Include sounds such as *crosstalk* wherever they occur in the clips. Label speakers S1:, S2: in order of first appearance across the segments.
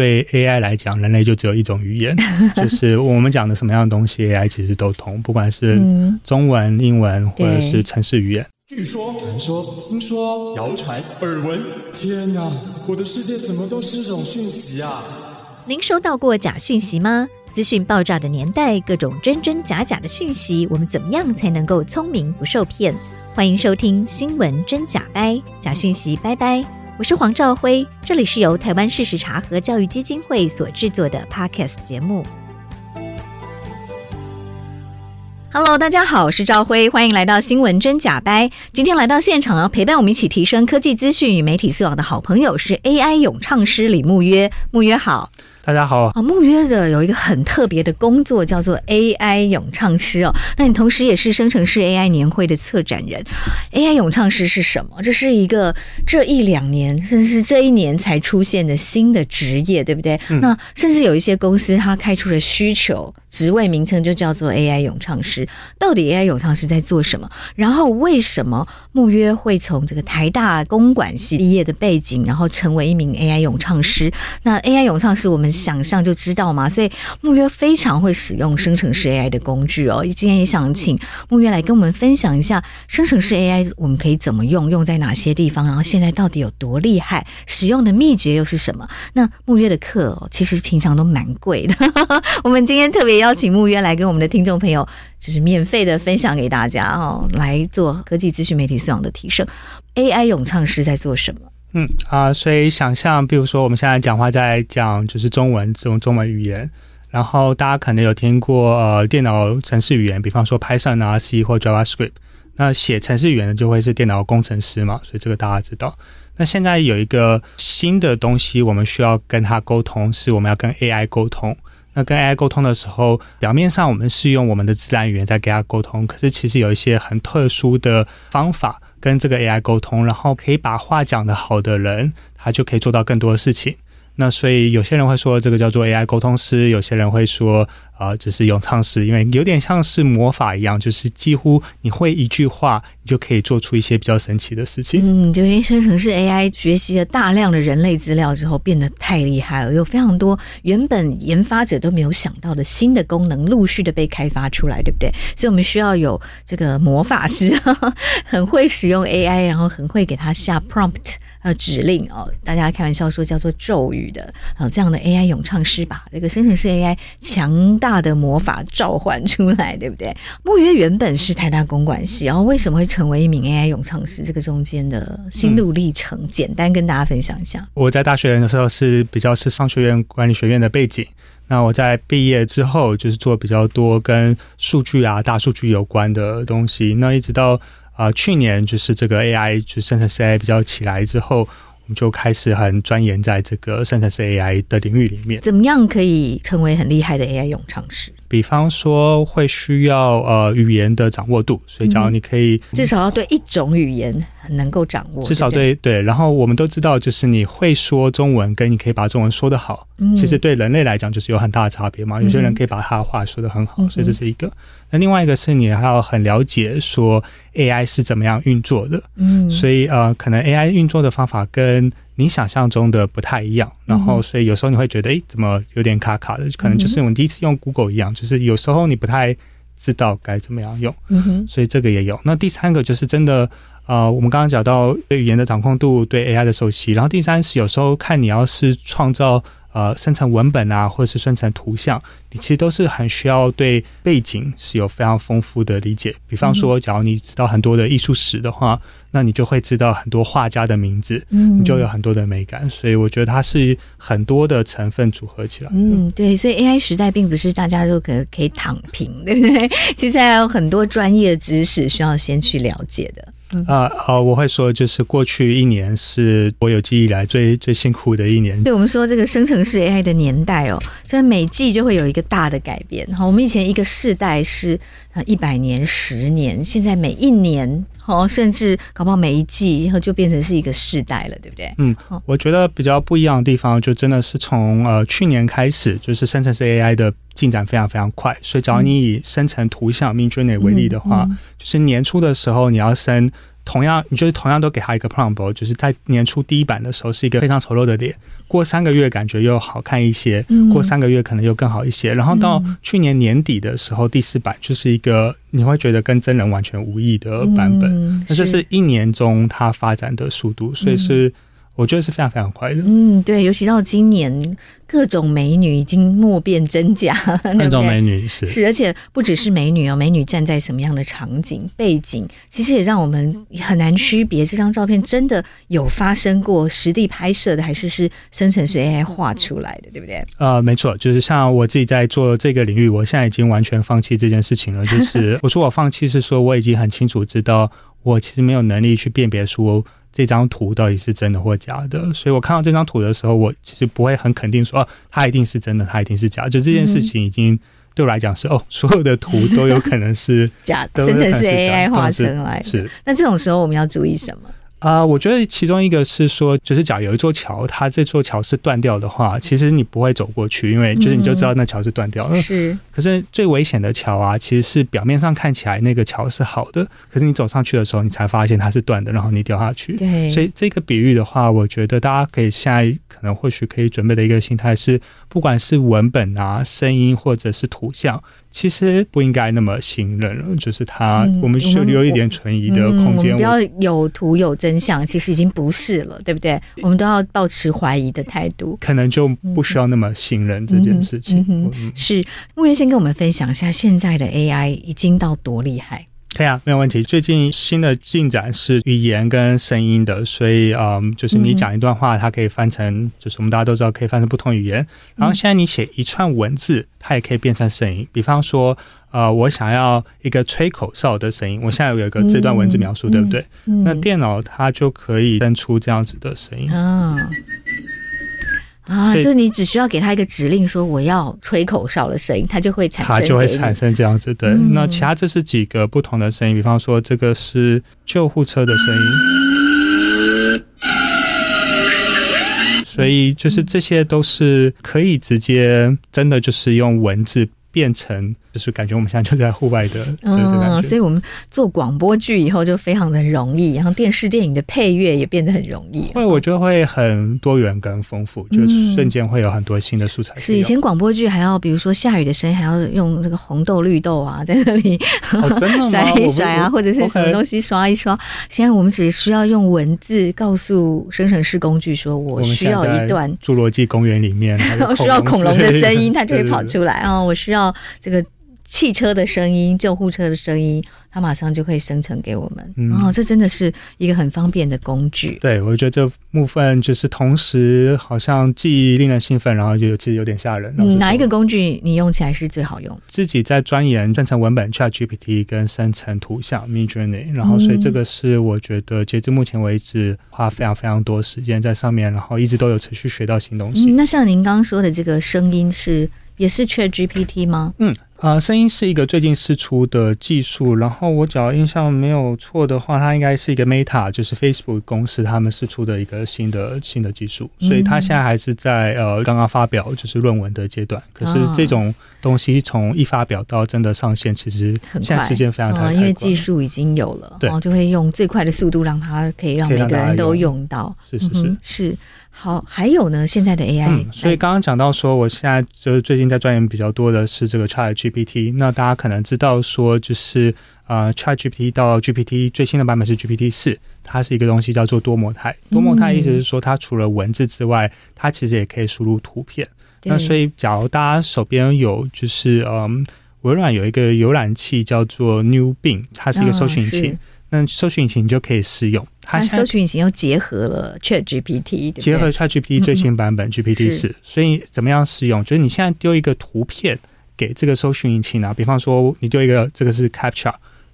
S1: 对 AI 来讲，人类就只有一种语言，*laughs* 就是我们讲的什么样的东西，AI 其实都通，不管是中文、英文或者是城市语言。
S2: 据说、传说、听说、谣传、耳闻，天哪，我的世界怎么都是这种讯息啊！
S3: 您收到过假讯息吗？资讯爆炸的年代，各种真真假假的讯息，我们怎么样才能够聪明不受骗？欢迎收听新闻真假掰，假讯息拜拜。我是黄兆辉，这里是由台湾事实查核教育基金会所制作的 Podcast 节目。Hello，大家好，我是兆辉，欢迎来到新闻真假掰。今天来到现场，陪伴我们一起提升科技资讯与媒体素养的好朋友是 AI 咏唱师李沐约，沐约好。
S1: 大家好
S3: 啊，木约的有一个很特别的工作，叫做 AI 咏唱师哦。那你同时也是生成式 AI 年会的策展人。AI 咏唱师是什么？这是一个这一两年，甚至是这一年才出现的新的职业，对不对？嗯、那甚至有一些公司，它开出了需求，职位名称就叫做 AI 咏唱师。到底 AI 咏唱师在做什么？然后为什么木约会从这个台大公管系毕业的背景，然后成为一名 AI 咏唱师？那 AI 咏唱师，我们想象就知道嘛，所以木约非常会使用生成式 AI 的工具哦。今天也想请木约来跟我们分享一下生成式 AI 我们可以怎么用，用在哪些地方，然后现在到底有多厉害，使用的秘诀又是什么？那木约的课哦，其实平常都蛮贵的。*laughs* 我们今天特别邀请木约来跟我们的听众朋友，就是免费的分享给大家哦，来做科技资讯媒体素养的提升。AI 咏唱师在做什么？
S1: 嗯啊、所以想象，比如说我们现在讲话在讲就是中文这种中文语言，然后大家可能有听过呃电脑程式语言，比方说 Python 啊、C 或 JavaScript，那写程式语言的就会是电脑工程师嘛，所以这个大家知道。那现在有一个新的东西，我们需要跟他沟通，是我们要跟 AI 沟通。那跟 AI 沟通的时候，表面上我们是用我们的自然语言在跟他沟通，可是其实有一些很特殊的方法。跟这个 AI 沟通，然后可以把话讲的好的人，他就可以做到更多的事情。那所以有些人会说这个叫做 AI 沟通师，有些人会说啊、呃，就是咏唱师，因为有点像是魔法一样，就是几乎你会一句话，你就可以做出一些比较神奇的事情。
S3: 嗯，就因为生成式 AI 学习了大量的人类资料之后，变得太厉害了，有非常多原本研发者都没有想到的新的功能，陆续的被开发出来，对不对？所以我们需要有这个魔法师，*laughs* 很会使用 AI，然后很会给他下 prompt。呃，指令哦，大家开玩笑说叫做咒语的，呃，这样的 AI 咏唱师把这个生成式 AI 强大的魔法召唤出来，对不对？木约原本是台大公管系，然后为什么会成为一名 AI 咏唱师？这个中间的心路历程，嗯，简单跟大家分享一下。
S1: 我在大学的时候是比较是商学院管理学院的背景，那我在毕业之后就是做比较多跟数据啊、大数据有关的东西，那一直到。啊、去年就是这个 AI 就生成式 AI 比较起来之后，我们就开始很钻研在这个生成式 AI 的领域里面。
S3: 怎么样可以成为很厉害的 AI 咏唱师？
S1: 比方说会需要呃语言的掌握度，所以假如你可以、嗯、
S3: 至少要对一种语言能够掌握，
S1: 至少对对，对。然后我们都知道，就是你会说中文，跟你可以把中文说得好，嗯、其实对人类来讲就是有很大的差别嘛。有些人可以把他的话说得很好，嗯、所以这是一个。那另外一个是你还要很了解说 AI 是怎么样运作的，嗯，所以呃，可能 AI 运作的方法跟你想象中的不太一样，然后所以有时候你会觉得，诶，怎么有点卡卡的？可能就是我们第一次用 Google 一样，就是有时候你不太知道该怎么样用，嗯哼，所以这个也有。那第三个就是真的，呃，我们刚刚讲到对语言的掌控度，对 AI 的熟悉，然后第三是有时候看你要是创造。呃，生成文本啊，或者是生成图像，你其实都是很需要对背景是有非常丰富的理解。比方说，假如你知道很多的艺术史的话，那你就会知道很多画家的名字，嗯，你就有很多的美感。所以我觉得它是很多的成分组合起来。
S3: 嗯，对，所以 AI 时代并不是大家都可可以躺平，对不对？*laughs* 其实还有很多专业知识需要先去了解的。
S1: 啊、嗯、啊！我会说，就是过去一年是我有记忆以来最最辛苦的一年。
S3: 对，我们说这个生成式 AI 的年代哦，所以每季就会有一个大的改变。哈，我们以前一个世代是啊一百年、十年，现在每一年，哦，甚至搞不好每一季，然后就变成是一个世代了，对不对？
S1: 嗯，我觉得比较不一样的地方，就真的是从呃去年开始，就是生成式 AI 的进展非常非常快。所以，只要你以生成图像 Midjourney 为例的话，就是年初的时候你要生。同样，你就是同样都给他一个 prompt，就是在年初第一版的时候是一个非常丑陋的脸，过三个月感觉又好看一些，过三个月可能又更好一些，然后到去年年底的时候，第四版就是一个你会觉得跟真人完全无异的版本，那这是。一年中它发展的速度，所以是。我觉得是非常非常快的。
S3: 嗯，对，尤其到今年，各种美女已经莫辨真假。*laughs* 各
S1: 种美女是
S3: 是，而且不只是美女哦，美女站在什么样的场景背景，其实也让我们很难区别这张照片真的有发生过实地拍摄的，还是是生成式 AI 画出来的，对不对？
S1: 呃，没错，就是像我自己在做这个领域，我现在已经完全放弃这件事情了。就是 *laughs* 我说我放弃，是说我已经很清楚知道，我其实没有能力去辨别出。这张图到底是真的或假的？所以我看到这张图的时候，我其实不会很肯定说，哦，它一定是真的，它一定是假的。就这件事情已经对我来讲是，哦，所有的图都有可能是 *laughs*
S3: 假的，生成是 AI 化成来的。
S1: 是。
S3: 那这种时候我们要注意什么？
S1: 啊、呃，我觉得其中一个是说，就是假如有一座桥，它这座桥是断掉的话，其实你不会走过去，因为就是你就知道那桥是断掉了。嗯、是。可是最危险的桥啊，其实是表面上看起来那个桥是好的，可是你走上去的时候，你才发现它是断的，然后你掉下去。对。所以这个比喻的话，我觉得大家可以现在可能或许可以准备的一个心态是，不管是文本啊、声音或者是图像。其实不应该那么信任了，就是它，我们需要留一点存疑的空间。
S3: 不要有图有真相，其实已经不是了，对不对？我们都要保持怀疑的态度，
S1: 可能就不需要那么信任这件事情。
S3: 是木原先跟我们分享一下现在的 AI 已经到多厉害。
S1: 可以啊，没有问题。最近新的进展是语言跟声音的，所以嗯，就是你讲一段话，它可以翻成，就是我们大家都知道可以翻成不同语言。然后现在你写一串文字，它也可以变成声音。比方说，呃，我想要一个吹口哨的声音，我现在有一个这段文字描述，对不对？那电脑它就可以生出这样子的声音。
S3: 啊，就你只需要给他一个指令，说我要吹口哨的声音，它就会产生，
S1: 它就会产生这样子。对，嗯、那其他这是几个不同的声音，比方说这个是救护车的声音，所以就是这些都是可以直接真的就是用文字变成。就是感觉我们现在就在户外的，*laughs*
S3: 嗯，所以我们做广播剧以后就非常的容易，然后电视电影的配乐也变得很容易。
S1: 会，我觉得会很多元跟丰富，就瞬间会有很多新的素材。
S3: 是以前广播剧还要，比如说下雨的声音，还要用那个红豆绿豆啊，*laughs* 在那里 *laughs* 甩一甩啊，或者是什么东西刷一刷。现在我们只需要用文字告诉生成式工具说，我需要一段
S1: 侏罗纪公园里面，
S3: 需要恐龙的声音，它就会跑出来啊。我需要这个。汽车的声音、救护车的声音，它马上就可以生成给我们。嗯、哦，这真的是一个很方便的工具。
S1: 对，我觉得这部分就是同时好像既令人兴奋，然后就其实有点吓人。
S3: 嗯，哪一个工具你用起来是最好用？
S1: 自己在钻研生成文本 ChatGPT 跟生成图像 Midjourney，然后所以这个是我觉得截至目前为止花非常非常多时间在上面，然后一直都有持续学到新东西。
S3: 嗯、那像您刚刚说的这个声音是也是 ChatGPT 吗？
S1: 嗯。啊，声音是一个最近试出的技术，然后我只要印象没有错的话，它应该是一个 Meta，就是 Facebook 公司他们试出的一个新的新的技术，所以它现在还是在呃刚刚发表就是论文的阶段。可是这种东西从一发表到真的上线，其实现在时间非常快，
S3: 因为技术已经有了，然后就会用最快的速度让它可以让每个人都用到。
S1: 是是是
S3: 是。好，还有呢，现在的 AI，
S1: 嗯，所以刚刚讲到说，我现在就是最近在钻研比较多的是这个 ChatGPT。那大家可能知道说，就是呃，ChatGPT 到 GPT 最新的版本是 GPT 四，它是一个东西叫做多模态。多模态意思是说，它除了文字之外，它其实也可以输入图片。那所以，假如大家手边有就是嗯，微软有一个浏览器叫做 New Bing，它是一个搜寻引擎。那搜寻引擎就可以试用，
S3: 它搜寻引擎又结合了 Chat GPT，
S1: 结合 Chat GPT 最新版本 GPT 四，所以怎么样使用？就是你现在丢一个图片给这个搜寻引擎啊，比方说你丢一个这个是 Captcha。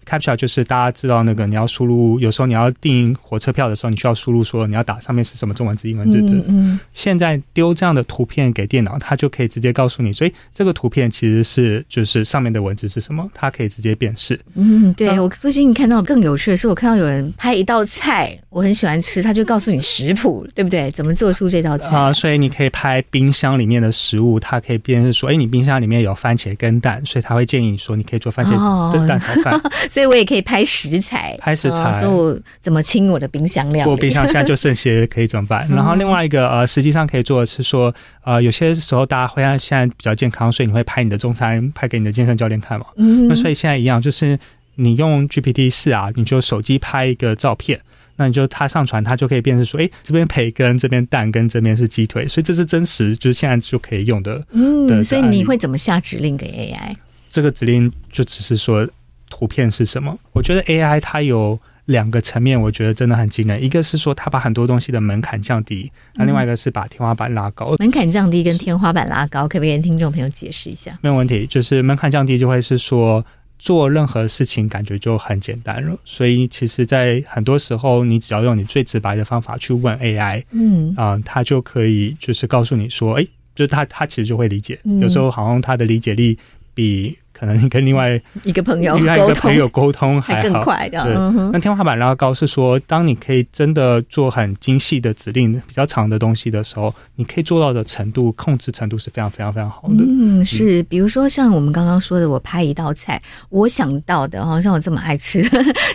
S1: Captcha 就是大家知道那个，你要输入，有时候你要订火车票的时候，你需要输入说你要打上面是什么中文字、英文字的。嗯嗯。现在丢这样的图片给电脑，它就可以直接告诉你，所以这个图片其实是就是上面的文字是什么，它可以直接辨识。
S3: 嗯，对，我最近看到更有趣的是，我看到有人拍一道菜，我很喜欢吃，他就告诉你食谱，对不对？怎么做出这道菜啊？
S1: 所以你可以拍冰箱里面的食物，它可以辨识说，哎，你冰箱里面有番茄跟蛋，所以他会建议你说你可以做番茄跟蛋炒饭。*laughs*
S3: 所以我也可以拍食材，
S1: 拍食材，
S3: 说我怎么清我的冰箱料。
S1: 我冰箱现在就剩些，可以怎么办？*laughs* 然后另外一个呃，实际上可以做的是说，呃，有些时候大家会像现在比较健康，所以你会拍你的中餐拍给你的健身教练看嘛。嗯。那所以现在一样，就是你用 GPT 四啊，你就手机拍一个照片。那你就他上传，他就可以辨识说，哎、欸，这边培根，这边蛋，跟这边是鸡腿，所以这是真实，就是现在就可以用的。
S3: 嗯，所以你会怎么下指令给 AI？
S1: 这个指令就只是说图片是什么。我觉得 AI 它有两个层面，我觉得真的很惊人。一个是说它把很多东西的门槛降低，那另外一个是把天花板拉高。
S3: 门槛降低跟天花板拉高，可不可以跟听众朋友解释一下？
S1: 没有问题，就是门槛降低就会是说。做任何事情感觉就很简单了，所以其实，在很多时候，你只要用你最直白的方法去问 AI，嗯，啊、呃，它就可以就是告诉你说，哎、欸，就是它它其实就会理解，有时候好像它的理解力比。可能你跟另外
S3: 一个朋友、
S1: 另外一个朋友沟通还，
S3: 还更快的。
S1: 对，那天花板拉高是说，当你可以真的做很精细的指令、比较长的东西的时候，你可以做到的程度、控制程度是非常非常非常好的。
S3: 嗯，是，比如说像我们刚刚说的，我拍一道菜，我想到的，好像我这么爱吃，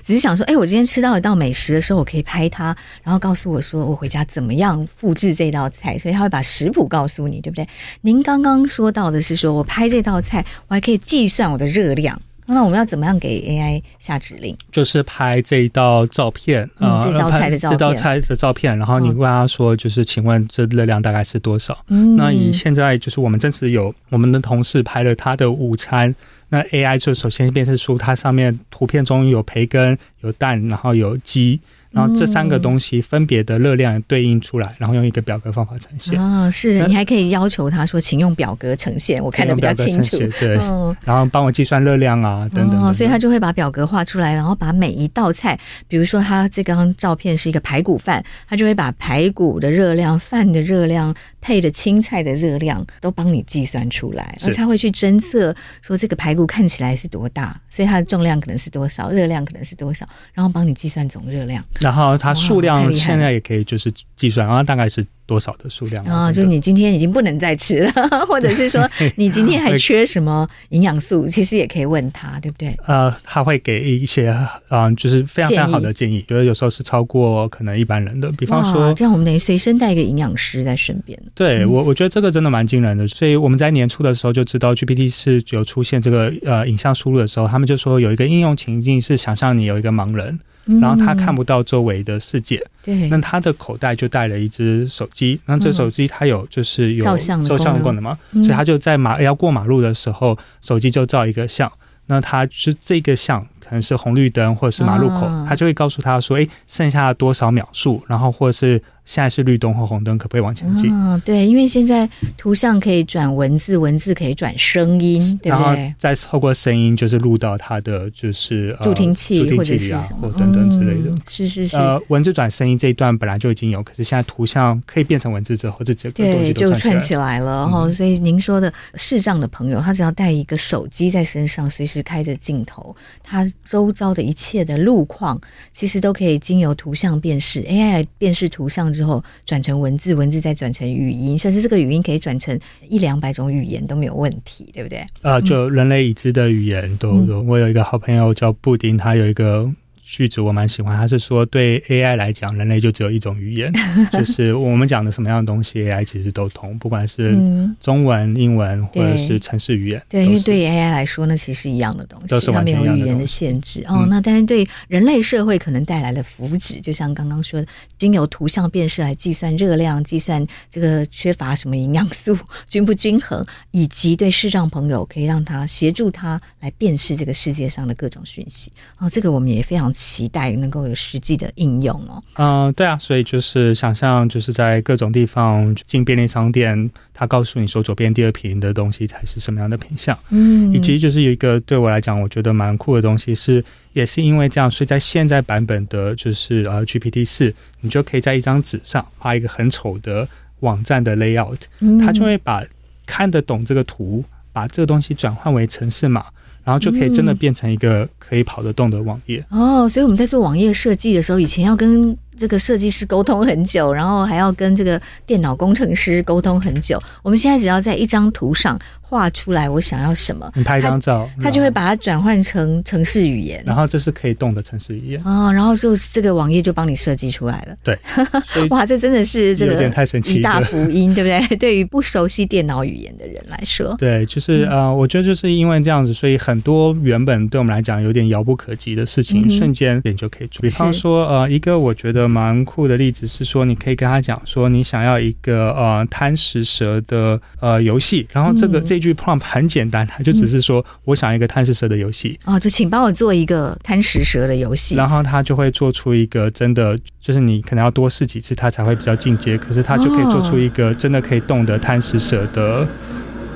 S3: 只是想说，哎，我今天吃到一道美食的时候，我可以拍它，然后告诉我说，我回家怎么样复制这道菜，所以他会把食谱告诉你，对不对？您刚刚说到的是说我拍这道菜，我还可以计。算我的热量，那我们要怎么样给 AI 下指令？
S1: 就是拍这一道照片，
S3: 嗯，这道菜的照片，
S1: 这道菜的照片，然后你问他说，就是请问这热量大概是多少？嗯，那以现在就是我们真实有我们的同事拍了他的午餐，那 AI 就首先辨识出它上面图片中有培根、有蛋，然后有鸡。然后这三个东西分别的热量对应出来，然后用一个表格方法呈现。
S3: 啊，是，你还可以要求他说，请用表格呈现，我看的比较清楚。
S1: 对，然后帮我计算热量啊，等等，等，等。
S3: 所以他就会把表格画出来，然后把每一道菜，比如说他这张照片是一个排骨饭，他就会把排骨的热量、饭的热量配的青菜的热量都帮你计算出来，而且他会去侦测说这个排骨看起来是多大，所以它的重量可能是多少，热量可能是多少，然后帮你计算总热量。
S1: 然后它数量现在也可以就是计算，然后大概是多少的数量
S3: 啊？就是你今天已经不能再吃了，*laughs* 或者是说你今天还缺什么营养素，其实也可以问他，对不对？
S1: 呃，他会给一些嗯、呃，就是非常非常好的建议，觉得有时候是超过可能一般人的。比方说，
S3: 这样我们等于随身带一个营养师在身边。
S1: 对我，我觉得这个真的蛮惊人的。所以我们在年初的时候就知道 GPT 是有出现这个呃影像输入的时候，他们就说有一个应用情境是想象你有一个盲人。然后他看不到周围的世界，对，那他的口袋就带了一只手机，那这手机它有就是有照相的功能嘛，所以他就在马要过马路的时候，手机就照一个相，那他是这个相可能是红绿灯或者是马路口，他就会告诉他说，哎，剩下多少秒数，然后或者是。现在是绿灯或红灯，可不可以往前进？
S3: 嗯，对，因为现在图像可以转文字，文字可以转声音，*laughs* 对不对？然后
S1: 再透过声音，就是录到它的就是
S3: 助听器，助听器
S1: 啊，或等等之类的。
S3: 嗯、是是是。
S1: 呃，文字转声音这一段本来就已经有，可是现在图像可以变成文字之后，这整个东西
S3: 就串起来了。哈、嗯，所以您说的视障的朋友，他只要带一个手机在身上，随时开着镜头，他周遭的一切的路况，其实都可以经由图像辨识 AI 来辨识图像之后转成。文字，文字再转成语音，甚至这个语音可以转成一两百种语言都没有问题，对不对？
S1: 呃，就人类已知的语言都都。我有一个好朋友叫布丁，他有一个。句子我蛮喜欢，他是说对 AI 来讲，人类就只有一种语言，*laughs* 就是我们讲的什么样的东西，AI 其实都通，不管是中文、英文或者是城市语言。
S3: 对，因为对于 AI 来说，呢其实是一样的东西，它没有语言的限制。哦，那但是对人类社会可能带来的福祉，就像刚刚说的，经由图像辨识来计算热量，计算这个缺乏什么营养素，均不均衡，*laughs* 以及对视障朋友可以让他协助他来辨识这个世界上的各种讯息。哦，这个我们也非常。期待能够有实际的应用哦。
S1: 嗯，对啊，所以就是想象，就是在各种地方进便利商店，他告诉你说左边第二瓶的东西才是什么样的品相。嗯，以及就是有一个对我来讲，我觉得蛮酷的东西是，也是因为这样，所以在现在版本的，就是呃 GPT 四，你就可以在一张纸上画一个很丑的网站的 layout，它就会把看得懂这个图，把这个东西转换为城市码。然后就可以真的变成一个可以跑得动的网页。
S3: 嗯、哦，所以我们在做网页设计的时候，以前要跟这个设计师沟通很久，然后还要跟这个电脑工程师沟通很久。我们现在只要在一张图上。画出来我想要什么？
S1: 你拍一张照，
S3: 它就会把它转换成城市语言。
S1: 然后这是可以动的城市语言
S3: 哦，然后就这个网页就帮你设计出来了。
S1: 对，*laughs*
S3: 哇，这真的是这个
S1: 有点太神奇，
S3: 一大福音，对不对？对于不熟悉电脑语言的人来说，*laughs*
S1: 对，就是呃，我觉得就是因为这样子，所以很多原本对我们来讲有点遥不可及的事情，瞬间点就可以做。比方说，呃，一个我觉得蛮酷的例子是说，你可以跟他讲说，你想要一个呃贪食蛇的呃游戏，然后这个这。句 prompt 很简单，他就只是说我想一个贪食蛇的游戏。
S3: 哦，就请帮我做一个贪食蛇的游戏，
S1: 然后他就会做出一个真的，就是你可能要多试几次，它才会比较进阶。可是他就可以做出一个真的可以动的贪食蛇的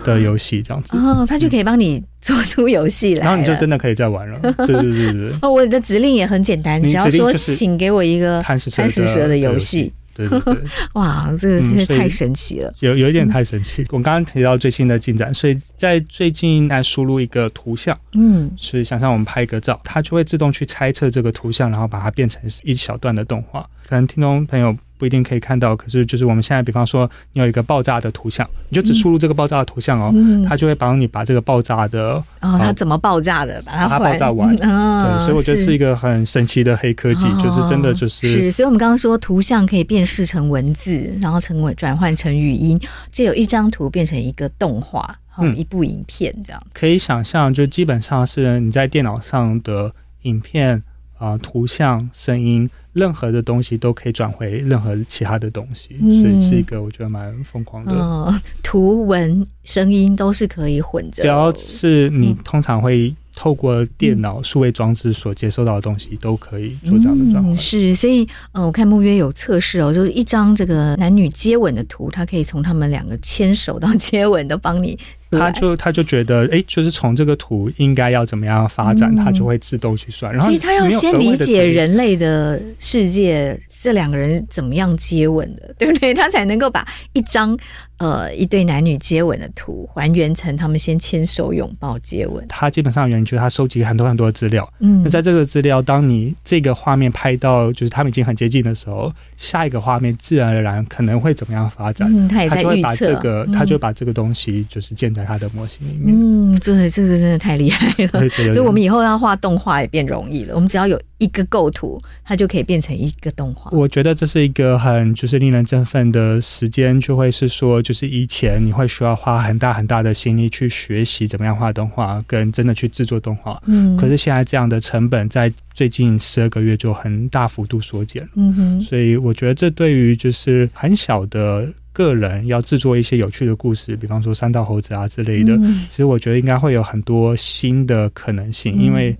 S1: 的游戏，这样子。
S3: 哦，他就可以帮你做出游戏来，
S1: 然后你就真的可以再玩了。对对对对哦，
S3: 我的指令也很简单，只要说请给我一个贪食蛇的游戏。
S1: 对对对，*laughs*
S3: 哇，这个真是太神奇了，
S1: 有有一点太神奇。嗯、我刚刚提到最新的进展，所以在最近来输入一个图像，嗯，是想象我们拍一个照，它就会自动去猜测这个图像，然后把它变成一小段的动画。可能听众朋友。不一定可以看到，可是就是我们现在，比方说你有一个爆炸的图像，你就只输入这个爆炸的图像哦，嗯、它就会帮你把这个爆炸的
S3: 哦，它怎么爆炸的，把它，
S1: 爆炸完。嗯、对，所以我觉得是一个很神奇的黑科技，是就是真的就是
S3: 是。所以我们刚刚说图像可以辨识成文字，然后成为转换成语音，这有一张图变成一个动画，嗯，一部影片这样。
S1: 可以想象，就基本上是你在电脑上的影片啊、呃，图像、声音。任何的东西都可以转回任何其他的东西，嗯、所以是一个我觉得蛮疯狂的。
S3: 嗯，图文声音都是可以混着，
S1: 只要是你通常会透过电脑数位装置所接收到的东西，都可以做这样的转换。
S3: 嗯。是，所以嗯，我看木约有测试哦，就是一张这个男女接吻的图，它可以从他们两个牵手到接吻都帮你。
S1: 他就他就觉得，哎、欸，就是从这个图应该要怎么样发展，嗯、他就会自动去算。然后，
S3: 所以他要先理解人类的世界，这两个人怎么样接吻的，对不对？他才能够把一张。呃，一对男女接吻的图还原成他们先牵手拥抱接吻。他
S1: 基本上原因就是他收集很多很多的资料。嗯，那在这个资料，当你这个画面拍到就是他们已经很接近的时候，下一个画面自然而然可能会怎么样发展？
S3: 嗯，他也在预测。他就会把这
S1: 个，嗯、他就把这个东西就是建在他的模型里面。
S3: 嗯，这个这个真的太厉害了。所以我们以后要画动画也变容易了。我们只要有一个构图，它就可以变成一个动画。
S1: 我觉得这是一个很就是令人振奋的时间，就会是说。就是以前你会需要花很大很大的心力去学习怎么样画动画，跟真的去制作动画。嗯，可是现在这样的成本在最近十二个月就很大幅度缩减了。嗯哼，所以我觉得这对于就是很小的个人要制作一些有趣的故事，比方说三道猴子啊之类的，嗯、其实我觉得应该会有很多新的可能性，因为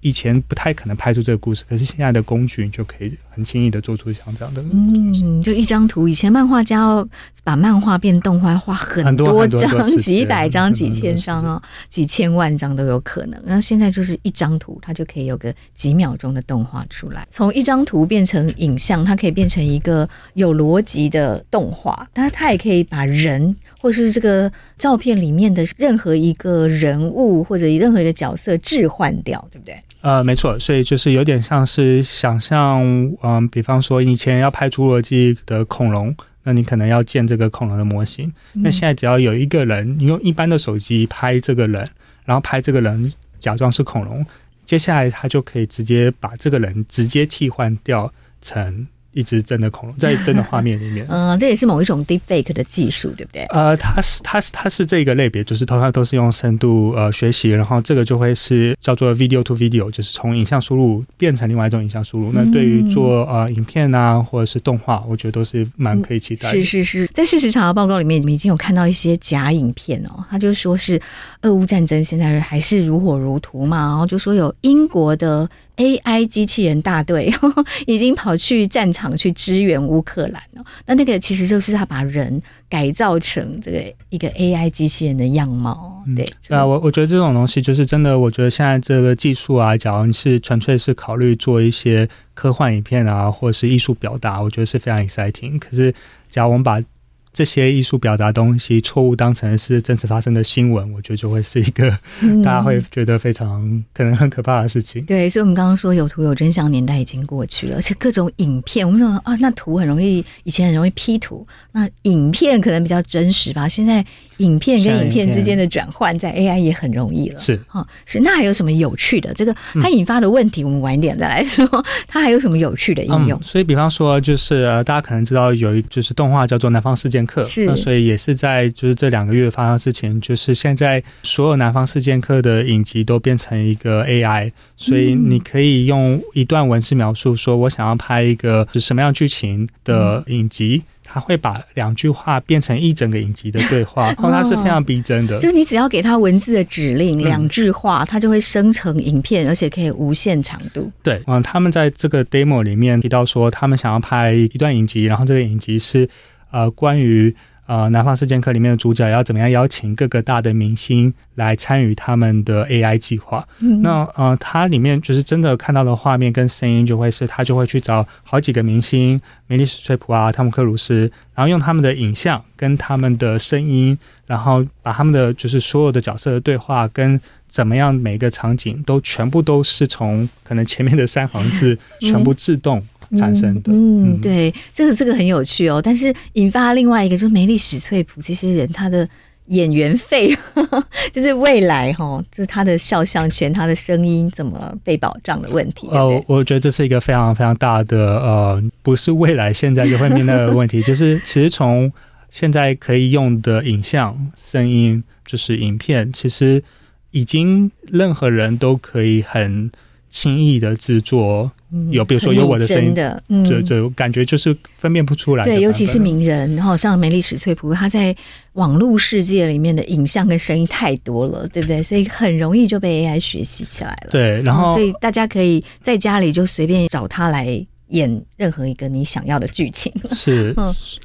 S1: 以前不太可能拍出这个故事，可是现在的工具你就可以很轻易的做出像这样的。
S3: 嗯，就一张图，以前漫画家要把漫画变动画，画很多张，几百张、几千张啊，几千万张都有可能。然后现在就是一张图，它就可以有个几秒钟的动画出来。从一张图变成影像，它可以变成一个有逻辑的动画。但它也可以把人或是这个照片里面的任何一个人物或者任何一个角色置换掉，对不对？
S1: 呃，没错，所以就是有点像是想象，嗯、呃，比方说以前要拍侏罗纪的恐龙，那你可能要建这个恐龙的模型。嗯、那现在只要有一个人，你用一般的手机拍这个人，然后拍这个人假装是恐龙，接下来他就可以直接把这个人直接替换掉成。一只真的恐龙 *laughs* 在真的画面里面，
S3: 嗯，这也是某一种 deepfake 的技术，对不对？
S1: 呃，它是它是它是这个类别，就是通常都是用深度呃学习，然后这个就会是叫做 video to video，就是从影像输入变成另外一种影像输入。那对于做呃影片啊或者是动画，我觉得都是蛮可以期待的。
S3: 是是是，在事实查核报告里面，你们已经有看到一些假影片哦，他就说是俄乌战争现在还是如火如荼嘛，然后就说有英国的。AI 机器人大队 *laughs* 已经跑去战场去支援乌克兰了。那那个其实就是他把人改造成这个一个 AI 机器人的样貌。对，
S1: 对啊，我我觉得这种东西就是真的。我觉得现在这个技术啊，假如你是纯粹是考虑做一些科幻影片啊，或者是艺术表达，我觉得是非常 exciting。可是，假如我们把这些艺术表达东西错误当成是真实发生的新闻，我觉得就会是一个大家会觉得非常可能很可怕的事情。嗯、
S3: 对，所以我们刚刚说有图有真相年代已经过去了，而且各种影片，我们说啊，那图很容易，以前很容易 P 图，那影片可能比较真实吧。现在影片跟影片之间的转换，在 AI 也很容易了。
S1: 是，
S3: 哈，是。那还有什么有趣的？这个它引发的问题，我们晚一点再来说。它还有什么有趣的应用？
S1: 嗯、所以，比方说，就是、呃、大家可能知道有一就是动画叫做《南方四剑客》，
S3: 是。
S1: 那所以也是在就是这两个月发生的事情，就是现在所有《南方四剑客》的影集都变成一个 AI，所以你可以用一段文字描述说，我想要拍一个是什么样剧情的影集。嗯他会把两句话变成一整个影集的对话，然后它是非常逼真的。
S3: 就是你只要给他文字的指令，两句话，它就会生成影片，而且可以无限长度。
S1: 对，嗯，他们在这个 demo 里面提到说，他们想要拍一段影集，然后这个影集是呃关于。呃，南方四剑客里面的主角要怎么样邀请各个大的明星来参与他们的 AI 计划？嗯，那呃，它里面就是真的看到的画面跟声音，就会是他就会去找好几个明星，梅丽史翠普啊，汤姆克鲁斯，然后用他们的影像跟他们的声音，然后把他们的就是所有的角色的对话跟怎么样每个场景都全部都是从可能前面的三行字全部自动。嗯产生的，
S3: 嗯，对，这个这个很有趣哦。但是引发另外一个，就是梅丽史翠普这些人，他的演员费，*laughs* 就是未来哈，就是他的肖像权、他的声音怎么被保障的问题。哦、呃，
S1: 我觉得这是一个非常非常大的呃，不是未来现在就会面对的问题，*laughs* 就是其实从现在可以用的影像、声音，就是影片，其实已经任何人都可以很轻易的制作。有，比如说有我的声音的，嗯，就就感觉就是分辨不出来。
S3: 对，尤其是名人，然后像梅丽史翠普，他在网络世界里面的影像跟声音太多了，对不对？所以很容易就被 AI 学习起来了。
S1: 对，然后、嗯、
S3: 所以大家可以在家里就随便找他来演任何一个你想要的剧情。*laughs*
S1: 是，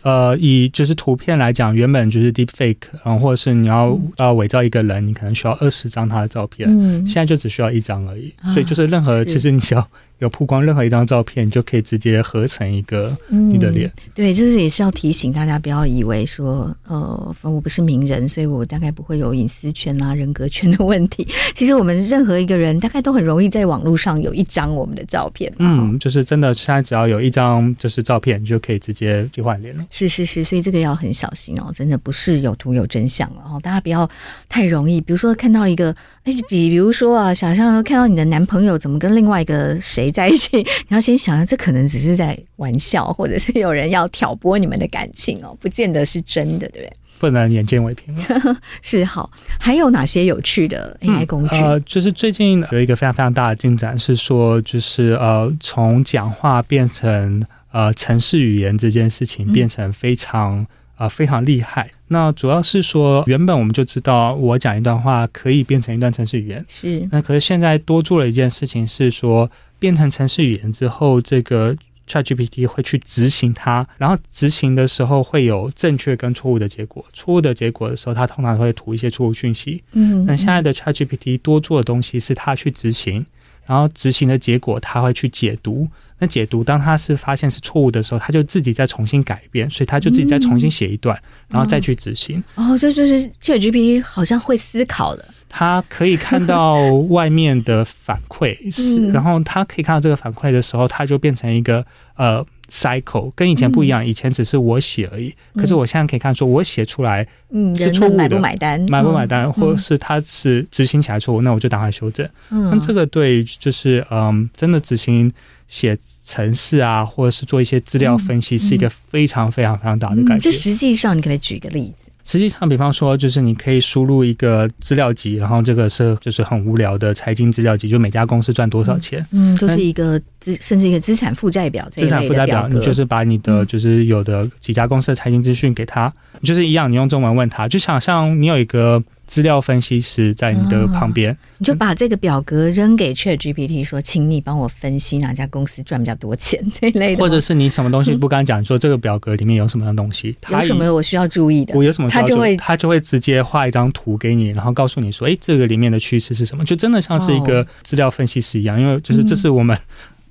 S1: 呃，以就是图片来讲，原本就是 deep fake，然后或者是你要要伪造一个人，你可能需要二十张他的照片，嗯，现在就只需要一张而已。所以就是任何，其实你只要。有曝光任何一张照片，就可以直接合成一个你的脸。嗯。对，这是也是要提醒大家，不要以为说，呃，我不是名人，所以我大概不会有隐私权啊、人格权的问题。*laughs* 其实我们任何一个人，大概都很容易在网络上有一张我们的照片。嗯，就是真的，现在只要有一张就是照片，你就可以直接去换脸了。
S3: 是是是，所以这个要很小心哦，真的不是有图有真相了哦，大家不要太容易。比如说看到一个，哎，比比如说啊，想象看到你的男朋友怎么跟另外一个谁。在一起，*laughs* 你要先想想，这可能只是在玩笑，或者是有人要挑拨你们的感情哦，不见得是真的，对不对？
S1: 不能眼见为凭。*laughs*
S3: 是好，还有哪些有趣的 AI 工具？
S1: 嗯、呃，就是最近有一个非常非常大的进展，是说，就是呃，从讲话变成呃城市语言这件事情，变成非常。啊、呃，非常厉害。那主要是说，原本我们就知道，我讲一段话可以变成一段城市语言。
S3: 是。
S1: 那可是现在多做了一件事情，是说变成程式语言之后，这个 ChatGPT 会去执行它，然后执行的时候会有正确跟错误的结果。错误的结果的时候，它通常会吐一些错误讯息。嗯。那现在的 ChatGPT 多做的东西是它去执行，然后执行的结果它会去解读。那解读，当它是发现是错误的时候，它就自己再重新改变，所以它就自己再重新写一段，嗯、然后再去执行。
S3: 哦，这就是 ChatGPT 好像会思考的。
S1: 他可以看到外面的反馈，*laughs* 是，然后他可以看到这个反馈的时候，他就变成一个呃 cycle，跟以前不一样。以前只是我写而已，可是我现在可以看说，我写出来是错误的，
S3: 买不买单？
S1: 买不买单？或者是他是执行起来错误，那我就赶快修正。那这个对，就是嗯，真的执行。写程式啊，或者是做一些资料分析，是一个非常非常非常大的改变。
S3: 这、嗯嗯、实际上，你可不可以举一个例子？
S1: 实际上，比方说，就是你可以输入一个资料集，然后这个是就是很无聊的财经资料集，就每家公司赚多少钱，
S3: 嗯，都、就是一个资，甚至一个资产负债表这。资产负债表，
S1: 你就是把你的就是有的几家公司的财经资讯给他，就是一样，你用中文问他，就想像你有一个。资料分析师在你的旁边，
S3: 你就把这个表格扔给 ChatGPT 说，请你帮我分析哪家公司赚比较多钱 *laughs* 这一类的，
S1: 或者是你什么东西不敢讲，说这个表格里面有什么样东西，
S3: 有什么我需要注意的，
S1: 我有什么他就会他就会直接画一张图给你，然后告诉你说，哎，这个里面的趋势是什么？就真的像是一个资料分析师一样，因为就是这是我们。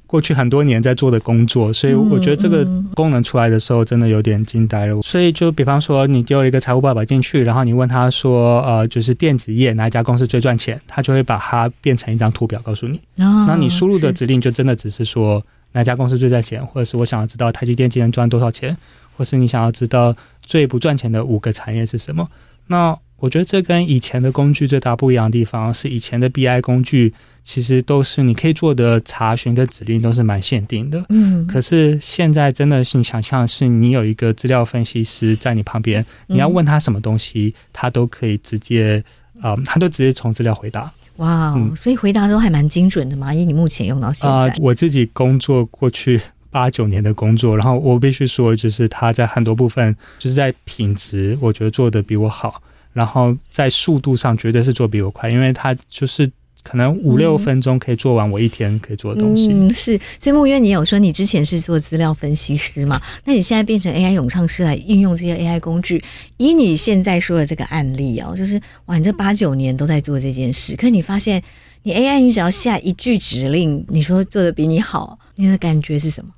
S1: 过去很多年在做的工作，所以我觉得这个功能出来的时候，真的有点惊呆了。所以就比方说，你丢了一个财务报表进去，然后你问他说，呃，就是电子业哪一家公司最赚钱，他就会把它变成一张图表告诉你。那你输入的指令就真的只是说哪家公司最赚钱，或者是我想要知道台积电今年赚多少钱，或是你想要知道最不赚钱的五个产业是什么？那我觉得这跟以前的工具最大不一样的地方是，以前的 BI 工具其实都是你可以做的查询跟指令都是蛮限定的。嗯，可是现在真的是你想象是你有一个资料分析师在你旁边，你要问他什么东西，他都可以直接啊、呃，他都直接从资料回答。
S3: 哇、嗯，所以回答都还蛮精准的嘛。以你目前用到现在，啊、呃，
S1: 我自己工作过去八九年的工作，然后我必须说，就是他在很多部分，就是在品质，我觉得做的比我好。然后在速度上绝对是做比我快，因为他就是可能五六分钟可以做完我一天可以做的东西。
S3: 嗯，是。所以木月，你有说你之前是做资料分析师嘛？那你现在变成 AI 咏唱师来运用这些 AI 工具，以你现在说的这个案例哦，就是哇，你这八九年都在做这件事，可是你发现你 AI，你只要下一句指令，你说做的比你好，你的感觉是什么？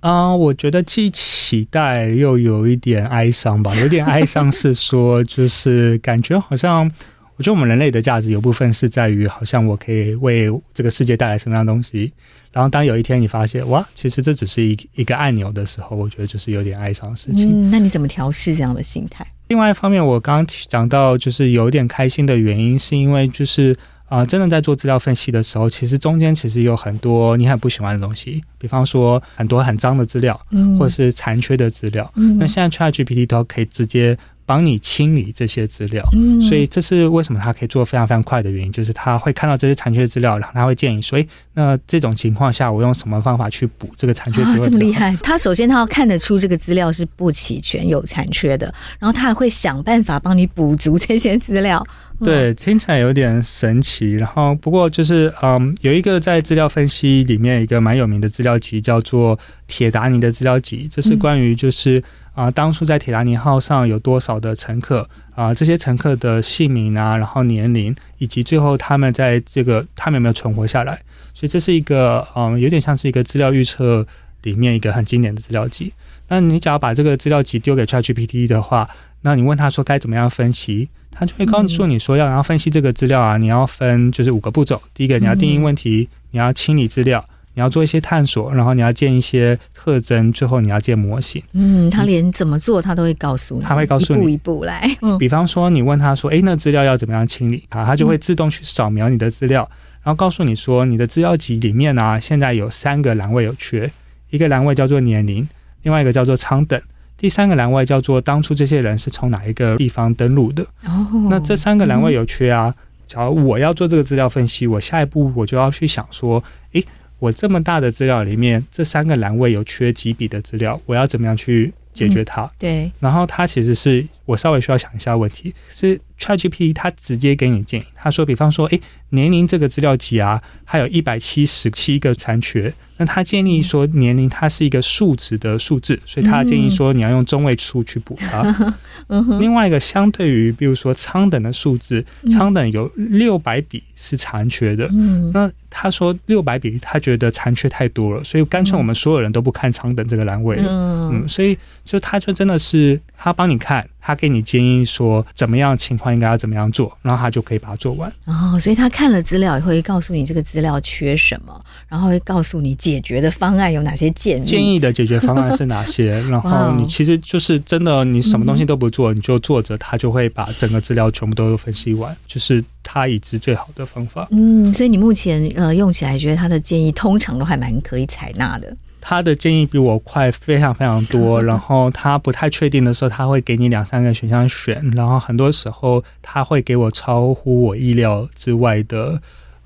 S1: 啊、uh，我觉得既期待又有一点哀伤吧。有点哀伤是说，就是感觉好像，我觉得我们人类的价值有部分是在于，好像我可以为这个世界带来什么样的东西。然后当有一天你发现，哇，其实这只是一一个按钮的时候，我觉得就是有点哀伤的事情。
S3: 嗯，那你怎么调试这样的心态？
S1: 另外一方面，我刚刚讲到，就是有点开心的原因，是因为就是。啊、呃，真的在做资料分析的时候，其实中间其实有很多你很不喜欢的东西，比方说很多很脏的资料，嗯，或者是残缺的资料。嗯，那现在 ChatGPT 都可以直接帮你清理这些资料，嗯，所以这是为什么它可以做非常非常快的原因，就是他会看到这些残缺资料，然后他会建议说，诶，那这种情况下我用什么方法去补这个残缺资料？啊，
S3: 这么厉害！他首先他要看得出这个资料是不齐全、有残缺的，然后他还会想办法帮你补足这些资料。
S1: 对，听起来有点神奇。然后，不过就是，嗯，有一个在资料分析里面一个蛮有名的资料集，叫做铁达尼的资料集。这是关于就是啊、当初在铁达尼号上有多少的乘客啊、这些乘客的姓名啊，然后年龄，以及最后他们在这个他们有没有存活下来。所以这是一个，嗯，有点像是一个资料预测里面一个很经典的资料集。那你只要把这个资料集丢给 ChatGPT 的话，那你问他说该怎么样分析？他就会告诉你说，要然后分析这个资料啊，你要分就是五个步骤。第一个，你要定义问题，你要清理资料，你要做一些探索，然后你要建一些特征，最后你要建模型。
S3: 嗯，他连怎么做他都会告诉你，
S1: 他会告诉你一步
S3: 一步来。*laughs*
S1: 比方说，你问他说：“诶，那资料要怎么样清理？”啊，他就会自动去扫描你的资料，然后告诉你说，你的资料集里面啊，现在有三个栏位有缺，一个栏位叫做年龄，另外一个叫做舱等。第三个栏位叫做当初这些人是从哪一个地方登陆的。哦，那这三个栏位有缺啊。假如我要做这个资料分析，我下一步我就要去想说，诶，我这么大的资料里面，这三个栏位有缺几笔的资料，我要怎么样去解决它？嗯，对。然后它其实是我稍微需要想一下问题，是 ChatGPT 它直接给你建议，他说，比方说，诶，年龄这个资料集啊，它有一百七十七个残缺。那他建议说，年龄它是一个数值的数字，所以他建议说你要用中位数去补它。*laughs* 另外一个，相对于比如说仓等的数字，仓等有六百笔是残缺的。那他说六百笔，他觉得残缺太多了，所以干脆我们所有人都不看仓等这个栏位了。嗯，所以就他就真的是他帮你看。他给你建议说怎么样情况应该要怎么样做，然后他就可以把它做完。
S3: 哦，所以他看了资料也会告诉你这个资料缺什么，然后会告诉你解决的方案有哪些建议。
S1: 建议的解决方案是哪些？*laughs* 然后你其实就是真的，你什么东西都不做，你就坐着，他就会把整个资料全部都分析完，就是他已知最好的方法。
S3: 嗯，所以你目前呃用起来觉得他的建议通常都还蛮可以采纳的。
S1: 他的建议比我快非常非常多，*laughs* 然后他不太确定的时候，他会给你两三个选项选，然后很多时候他会给我超乎我意料之外的。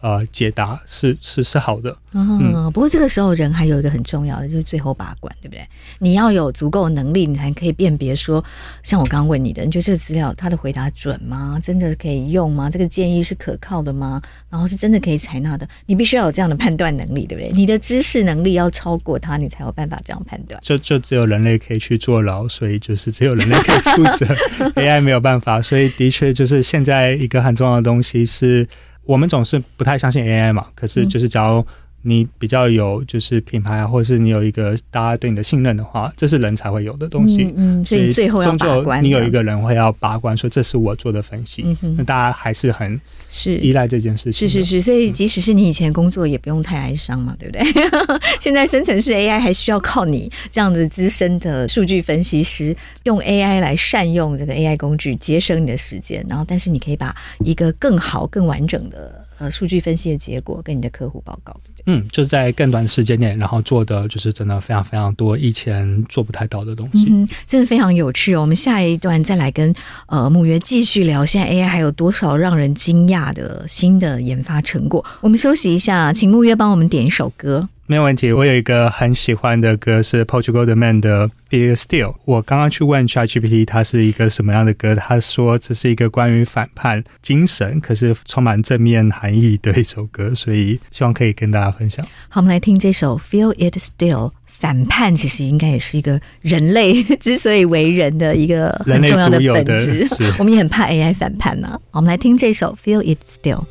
S1: 呃，解答是是是好的，
S3: 嗯，不过这个时候人还有一个很重要的，就是最后把关，对不对？你要有足够的能力，你才可以辨别说，像我刚刚问你的，你觉得这个资料他的回答准吗？真的可以用吗？这个建议是可靠的吗？然后是真的可以采纳的？你必须要有这样的判断能力，对不对？你的知识能力要超过他，你才有办法这样判断。
S1: 就就只有人类可以去坐牢，所以就是只有人类可以负责，AI 没有办法。所以的确就是现在一个很重要的东西是。我们总是不太相信 AI 嘛，可是就是假如你比较有就是品牌啊，或者是你有一个大家对你的信任的话，这是人才会有的东西。
S3: 嗯，嗯，所以最后要把关，
S1: 你有一个人会要把关，说这是我做的分析。那大家还是很是依赖这件事情。
S3: 是是是，所以即使是你以前工作，也不用太哀伤嘛，对不对？*laughs* 现在生成式 AI 还需要靠你这样子资深的数据分析师，用 AI 来善用这个 AI 工具，节省你的时间。然后，但是你可以把一个更好、更完整的呃数据分析的结果跟你的客户报告。
S1: 嗯，就是在更短的时间内，然后做的就是真的非常非常多以前做不太到的东西，
S3: 嗯，真的非常有趣哦。我们下一段再来跟呃慕约继续聊，现在 AI 还有多少让人惊讶的新的研发成果？我们休息一下，请慕约帮我们点一首歌。
S1: 没有问题，我有一个很喜欢的歌是 Portugal the Man 的 Be Still。我刚刚去问 ChatGPT，它是一个什么样的歌？他说这是一个关于反叛精神，可是充满正面含义的一首歌，所以希望可以跟大家分享。
S3: 好，我们来听这首 Feel It Still。反叛其实应该也是一个人类 *laughs* 之所以为人的一个很重要的本质。我们也很怕 AI 反叛呢、啊。我们来听这首 Feel It Still。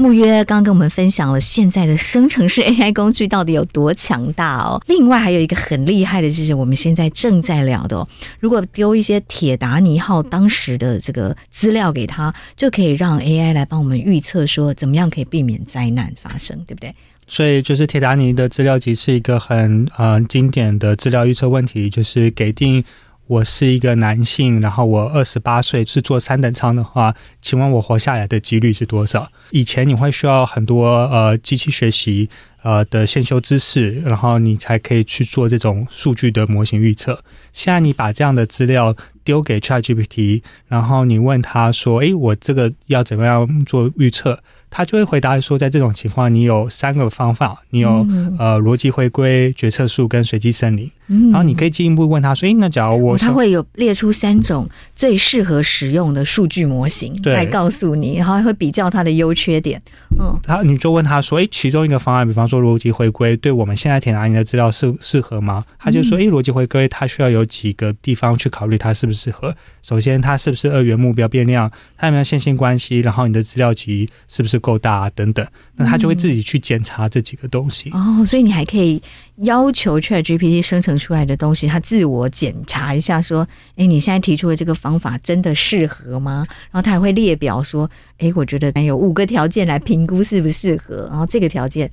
S3: 慕约刚刚跟我们分享了现在的生成式 *laughs* AI 工具到底有多强大哦。另外还有一个很厉害的就是我们现在正在聊的哦，如果丢一些铁达尼号当时的这个资料给他，就可以让 AI 来帮我们预测说怎么样可以避免灾难发生，对不对？
S1: 所以就是铁达尼的资料集是一个很呃经典的资料预测问题，就是给定。我是一个男性，然后我二十八岁，是坐三等舱的话，请问我活下来的几率是多少？以前你会需要很多呃机器学习呃的先修知识，然后你才可以去做这种数据的模型预测。现在你把这样的资料丢给 ChatGPT，然后你问他说：“诶，我这个要怎么样做预测？”他就会回答说，在这种情况，你有三个方法，你有呃逻辑回归、决策树跟随机森林。然后你可以进一步问他说：“诶，那假如我……”
S3: 他会有列出三种最适合使用的数据模型来告诉你，然后还会比较它的优缺点。嗯，
S1: 他你就问他说：“诶，其中一个方案，比方说逻辑回归，对我们现在填哪里的资料适适合吗？”他就说：“诶，逻辑回归，它需要有几个地方去考虑它适不适合。首先，它是不是二元目标变量？它有没有线性关系？然后你的资料集是不是够大啊？等等，那他就会自己去检查这几个东西。
S3: 哦，所以你还可以。要求 ChatGPT 生成出来的东西，它自我检查一下，说：“哎，你现在提出的这个方法真的适合吗？”然后它还会列表说：“哎，我觉得有五个条件来评估适不适合，然后这个条件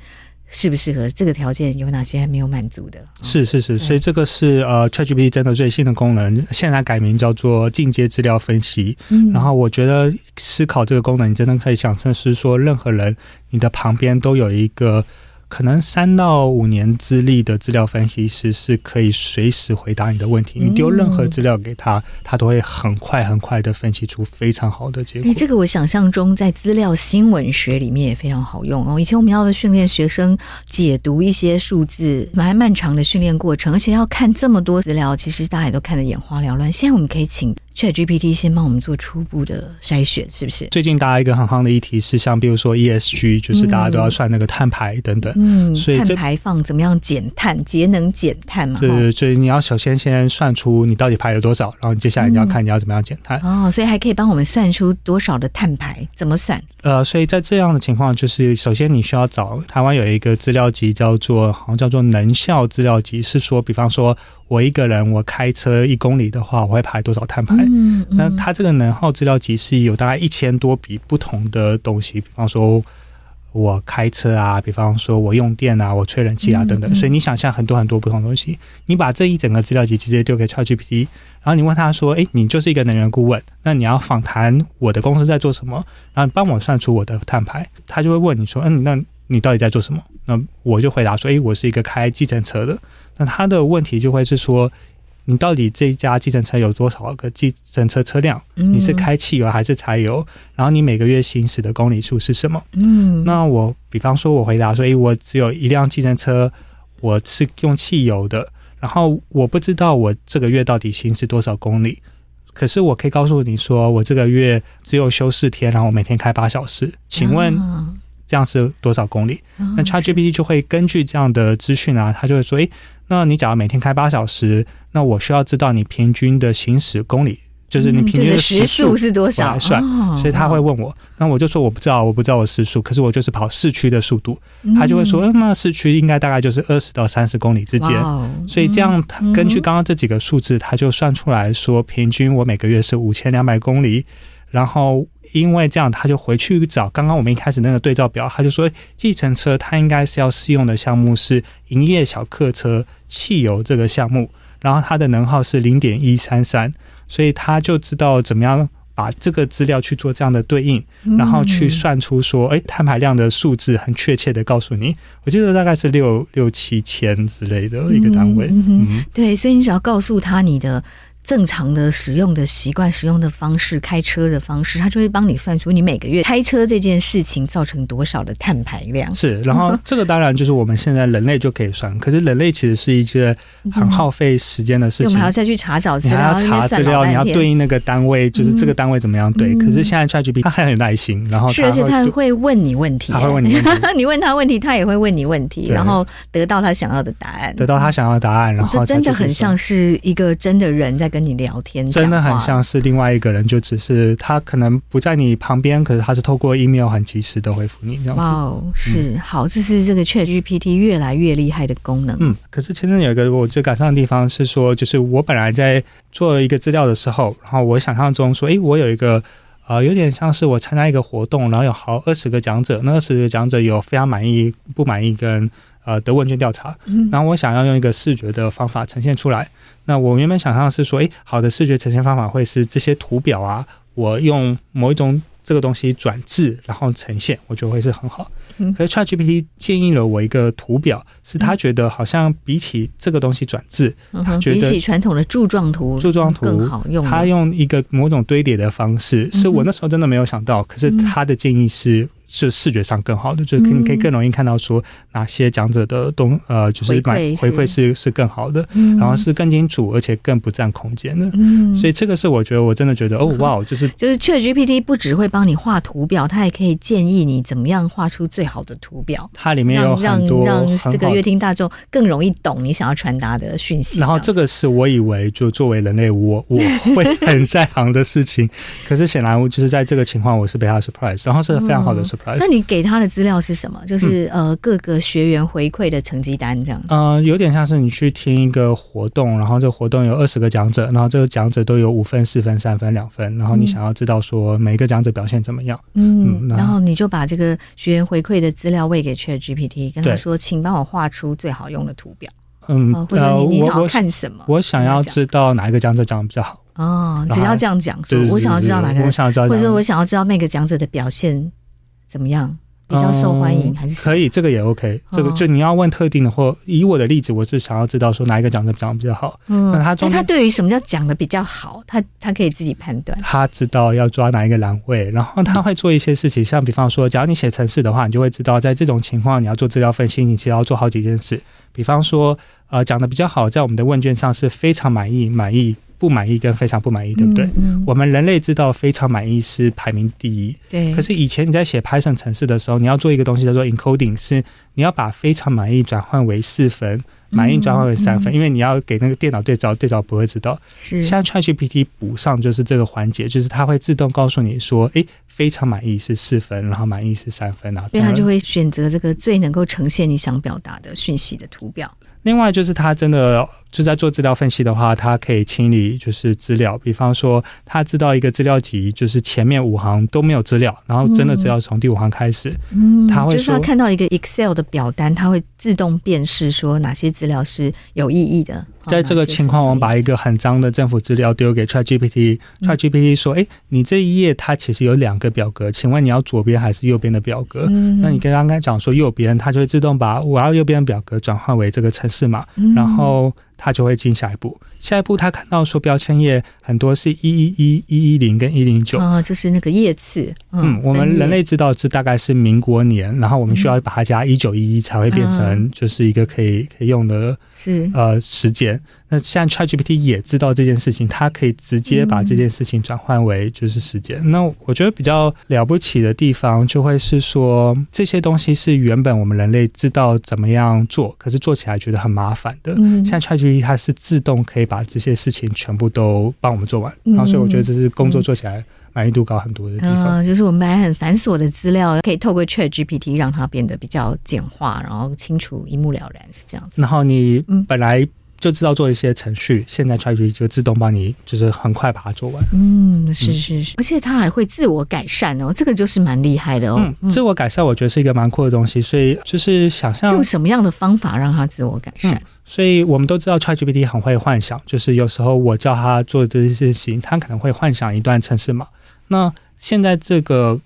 S3: 适不适合，这个条件有哪些还没有满足的？”
S1: 是是是，所以这个是呃 ChatGPT 真的最新的功能，现在改名叫做进阶资料分析。嗯，然后我觉得思考这个功能，你真的可以想成是说，任何人你的旁边都有一个。可能三到五年资历的资料分析师是可以随时回答你的问题。你丢任何资料给他，他都会很快很快的分析出非常好的结果。
S3: 哎，这个我想象中在资料新闻学里面也非常好用哦。以前我们要训练学生解读一些数字，蛮漫长的训练过程，而且要看这么多资料，其实大家也都看得眼花缭乱。现在我们可以请。ChatGPT 先帮我们做初步的筛选，是不是？
S1: 最近大家一个很夯的议题是，像比如说 ESG，就是大家都要算那个碳排等等。
S3: 嗯，所以碳排放怎么样减碳、节能减碳嘛？
S1: 对对，所以你要首先先算出你到底排了多少，然后接下来你要看你要怎么样减碳。
S3: 哦，所以还可以帮我们算出多少的碳排？怎么算？
S1: 呃，所以在这样的情况，就是首先你需要找台湾有一个资料集叫做好像叫做能效资料集，是说，比方说。我一个人，我开车一公里的话，我会排多少碳排？嗯嗯、那它这个能耗资料集是有大概一千多笔不同的东西，比方说我开车啊，比方说我用电啊，我吹冷气啊等等。嗯嗯、所以你想象很多很多不同东西，你把这一整个资料集直接丢给 ChatGPT，然后你问他说：“诶，你就是一个能源顾问，那你要访谈我的公司在做什么？然后帮我算出我的碳排。”他就会问你说：“嗯，那你到底在做什么？”那我就回答说：“诶，我是一个开计程车的。”那他的问题就会是说，你到底这一家计程车有多少个计程车车辆？你是开汽油还是柴油？然后你每个月行驶的公里数是什么？嗯，那我比方说，我回答说，诶，我只有一辆计程车，我是用汽油的，然后我不知道我这个月到底行驶多少公里，可是我可以告诉你说，我这个月只有休四天，然后我每天开八小时，请问？这样是多少公里？那 ChatGPT 就会根据这样的资讯啊，他就会说：诶，那你假如每天开八小时，那我需要知道你平均的行驶公里就是你平均的
S3: 时速是多少？
S1: 来算，所以他会问我，那我就说我不知道，我不知道我时速，可是我就是跑市区的速度，他就会说，那市区应该大概就是二十到三十公里之间，所以这样根据刚刚这几个数字，他就算出来说，平均我每个月是五千两百公里，然后因为这样，他就回去找刚刚我们一开始那个对照表，他就说，计程车它应该是要适用的项目是营业小客车汽油这个项目，然后它的能耗是零点一三三。所以他就知道怎么样把这个资料去做这样的对应，然后去算出说，哎，碳排量的数字很确切的告诉你，我记得大概是六六七千之类的一个单位。
S3: 嗯，对，所以你只要告诉他你的。正常的使用的习惯、使用的方式、开车的方式，他就会帮你算出你每个月开车这件事情造成多少的碳排量。
S1: 是，然后这个当然就是我们现在人类就可以算，可是人类其实是一个很耗费时间的事情。
S3: 我们还要再去查找资料，
S1: 你还要查资料，你要对应那个单位，就是这个单位怎么样对。可是现在 ChatGPT 他很有耐心，然后
S3: 是而且他会问你问题，
S1: 他会问你问题，*laughs*
S3: 你问他问题，他也会问你问题，然后得到他想要的答案，
S1: 得到他想要的答案，然后
S3: 这真的很像是一个真的人在跟你聊天。
S1: 真的很像是另外一个人，就只是他可能不在你旁边，可是他是透过 email 很及时的回复你这样子。
S3: 哦、是、嗯、好，这是这个 ChatGPT 越来越厉害的功能。
S1: 嗯，可是其实有一个我最感伤的地方是说，就是我本来在做一个资料的时候，然后我想象中说，哎，我有一个呃，有点像是我参加一个活动，然后有好二十个讲者，那二十个讲者有非常满意、不满意跟呃得问卷调查，然后我想要用一个视觉的方法呈现出来。那我原本想象是说，诶，好的视觉呈现方法会是这些图表啊，我用某一种这个东西转字，然后呈现，我觉得会是很好。可是 ChatGPT 建议了我一个图表，是他觉得好像比起这个东西转字，他觉得
S3: 比起传统的柱状图，
S1: 柱状图
S3: 更好用。
S1: 他用一个某种堆叠的方式，是我那时候真的没有想到。可是他的建议是。是视觉上更好的，就是你可以更容易看到说哪些讲者的东呃，就是买回馈是是更好的，然后是更清楚，而且更不占空间的。嗯，所以这个是我觉得我真的觉得哦哇，就是
S3: 就是 ChatGPT 不只会帮你画图表，它也可以建议你怎么样画出最好的图表。
S1: 它里面有很多
S3: 让让这个乐听大众更容易懂你想要传达的讯息。
S1: 然后这个是我以为就作为人类我我会很在行的事情，*laughs* 可是显然就是在这个情况我是被他 surprise，然后是非常好的 surprise。
S3: 那你给他的资料是什么？就是呃，各个学员回馈的成绩单这样。
S1: 嗯、呃，有点像是你去听一个活动，然后这个活动有二十个讲者，然后这个讲者都有五分、四分、三分、两分，然后你想要知道说每一个讲者表现怎么样？
S3: 嗯，然后你就把这个学员回馈的资料喂给 ChatGPT，跟他说，请帮我画出最好用的图表。嗯，或者你你想要看什么？
S1: 我，我想要知道哪一个讲者讲的比较好。
S3: 哦，只要这样讲，说我想要知道哪个，我想要知道，或者说我想要知道每个讲者的表现怎么样。比较受欢迎还是、嗯、
S1: 可以？这个也 OK。这个就你要问特定的，或以我的例子，我是想要知道说哪一个讲的讲的比较好。嗯，那他但
S3: 他对于什么叫讲的比较好，他他可以自己判断。
S1: 他知道要抓哪一个栏位，然后他会做一些事情，像比方说，假如你写程式的话，你就会知道在这种情况你要做资料分析，你其实要做好几件事。比方说，呃，讲的比较好，在我们的问卷上是非常满意，满意。不满意跟非常不满意，对不对？嗯嗯、我们人类知道非常满意是排名第一。
S3: 对。
S1: 可是以前你在写 Python 程式的时候，你要做一个东西叫做 encoding，是你要把非常满意转换为四分，满意转换为三分，因为你要给那个电脑对照，对照不会知道。是。现在 ChatGPT 补上就是这个环节，就是它会自动告诉你说，诶，非常满意是四分，然后满意是三分啊。
S3: 所以它就会选择这个最能够呈现你想表达的讯息的图表。
S1: 另外就是它真的就在做资料分析的话，他可以清理就是资料，比方说他知道一个资料集就是前面五行都没有资料，然后真的资料从第五行开始，嗯，他会说，就是他看到一个 Excel 的表单，他会自动辨识说哪些资料是有意义的。在这个情况，我们把一个很脏的政府资料丢给 ChatGPT，ChatGPT 说：“哎，你这一页它其实有两个表格，请问你要左边还是右边的表格？”那你跟刚刚讲说右边，它就会自动把我要右边的表格转换为这个城市码，然后。他就会进下一步，下一步他看到说标签页很多是一一一一一零跟一零九
S3: 啊，就是那个页次。
S1: 嗯，嗯，我们人类知道这大概是民国年，然后我们需要把它加一九一一才会变成就是一个可以可以用的是呃时间。那现在 ChatGPT 也知道这件事情，它可以直接把这件事情转换为就是时间。嗯。那我觉得比较了不起的地方，就会是说这些东西是原本我们人类知道怎么样做，可是做起来觉得很麻烦的。嗯，现在 ChatGPT 它是自动可以把这些事情全部都帮我们做完，然后所以我觉得这是工作做起来满意度高很多的地方。
S3: 嗯，就是我们本来很繁琐的资料，可以透过 ChatGPT 让它变得比较简化，然后清楚、一目了然，是这样子。
S1: 然后你本来。就知道做一些程序，现在 ChatGPT 就自动帮你，就是很快把它做完。
S3: 嗯，是是是，而且它还会自我改善哦，这个就是蛮厉害的哦。
S1: 嗯，自我改善我觉得是一个蛮酷的东西，所以就是想象
S3: 用什么样的方法让它自我改善。
S1: 嗯，所以我们都知道 ChatGPT 很会幻想，就是有时候我叫它做这些事情，它可能会幻想一段程式码。那现在这个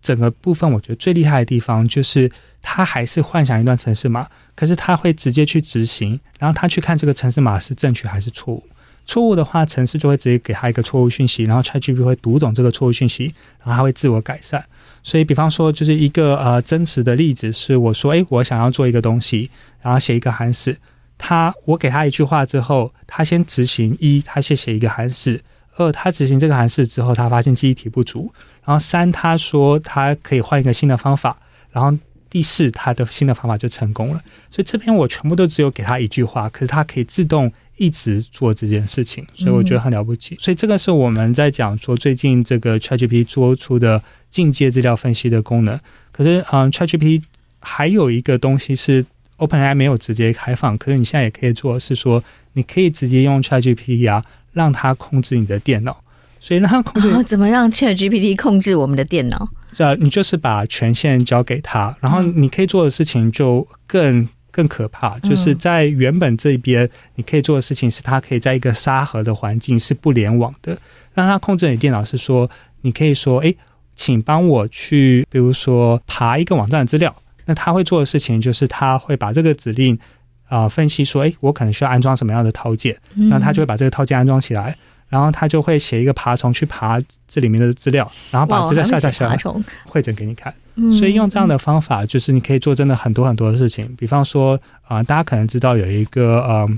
S1: 整个部分，我觉得最厉害的地方就是它还是幻想一段程式码。可是他会直接去执行，然后他去看这个程式码是正确还是错误。错误的话，程式就会直接给他一个错误讯息，然后 ChatGPT 会读懂这个错误讯息，然后他会自我改善。所以，比方说，就是一个呃真实的例子是，我说，诶，我想要做一个东西，然后写一个函式。他，我给他一句话之后，他先执行一，他先写一个函式；二，他执行这个函式之后，他发现记忆体不足；然后三，他说他可以换一个新的方法，然后。第四，他的新的方法就成功了。所以这边我全部都只有给他一句话，可是他可以自动一直做这件事情，所以我觉得很了不起。嗯、所以这个是我们在讲说最近这个 ChatGPT 做出的进阶资料分析的功能。可是，嗯，ChatGPT 还有一个东西是 OpenAI 没有直接开放，可是你现在也可以做，是说你可以直接用 ChatGPT 啊，让它控制你的电脑。所以让它控制，
S3: 哦，怎么让 ChatGPT 控制我们的电脑？
S1: 啊，你就是把权限交给他，然后你可以做的事情就更更可怕。就是在原本这边，你可以做的事情是，它可以在一个沙盒的环境是不联网的，让它控制你电脑。是说，你可以说，哎，请帮我去，比如说爬一个网站的资料。那他会做的事情就是，他会把这个指令啊、呃、分析说，哎，我可能需要安装什么样的套件，那他就会把这个套件安装起来。然后他就会写一个爬虫去爬这里面的资料，然后把资料下载下来，汇整给你看。所以用这样的方法，就是你可以做真的很多很多的事情。比方说啊、呃，大家可能知道有一个呃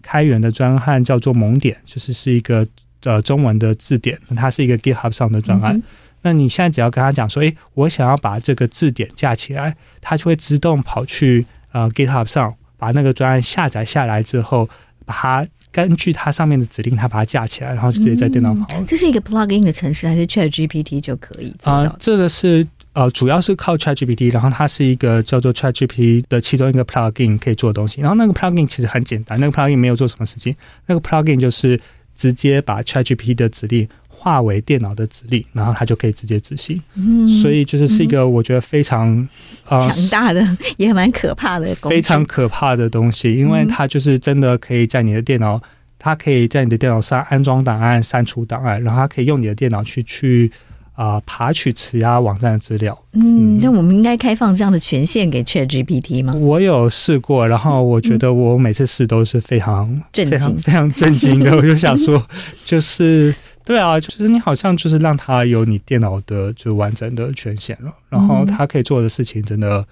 S1: 开源的专案叫做萌点，就是是一个呃中文的字典，它是一个 GitHub 上的专案。那你现在只要跟他讲说，诶，我想要把这个字典架起来，它就会自动跑去呃 GitHub 上把那个专案下载下来之后，把它。根据它上面的指令，它把它架起来，然后就直接在电脑跑。
S3: 嗯。这是一个 plugin 的程式，还是 ChatGPT 就可以做到？
S1: 啊、呃，这个是呃，主要是靠 ChatGPT，然后它是一个叫做 ChatGPT 的其中一个 plugin 可以做的东西。然后那个 plugin 其实很简单，那个 plugin 没有做什么事情，那个 plugin 就是直接把 ChatGPT 的指令。化为电脑的指令，然后它就可以直接执行。嗯，所以就是是一个我觉得非常强、
S3: 呃、大的，*laughs* 也蛮可怕的，
S1: 非常可怕的东西，因为它就是真的可以在你的电脑，它可以在你的电脑上安装档案、删除档案，然后它可以用你的电脑去去。啊、呃，爬取此压网站的资料。
S3: 嗯，那我们应该开放这样的权限给 ChatGPT 吗？
S1: 我有试过，然后我觉得我每次试都是非常、嗯、非常非常震惊的。*laughs* 我就想说，就是对啊，就是你好像就是让他有你电脑的就完整的权限了，然后他可以做的事情真的。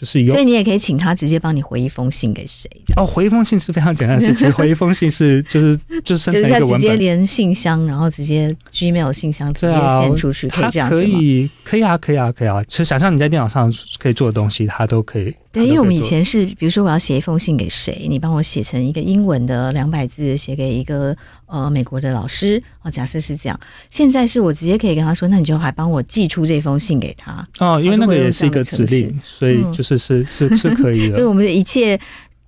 S1: 就是有，
S3: 所以你也可以请他直接帮你回一封信给谁
S1: 哦，回一封信是非常简单的事情。*laughs* 回一封信是就是就是生成一个文本，
S3: 就是直接连信箱，然后直接 Gmail 信箱直接 send 出去，可以这样？
S1: 可以，可以啊，可以啊，可以啊。其实想象你在电脑上可以做的东西，他都可以。
S3: 对，因为我们以前是，比如说我要写一封信给谁，你帮我写成一个英文的两百字，写给一个呃美国的老师哦，假设是这样。现在是我直接可以跟他说，那你就还帮我寄出这封信给他
S1: 哦，因为那个也是一个指令，所以就是是是是可以的。*laughs*
S3: 所以我们的一切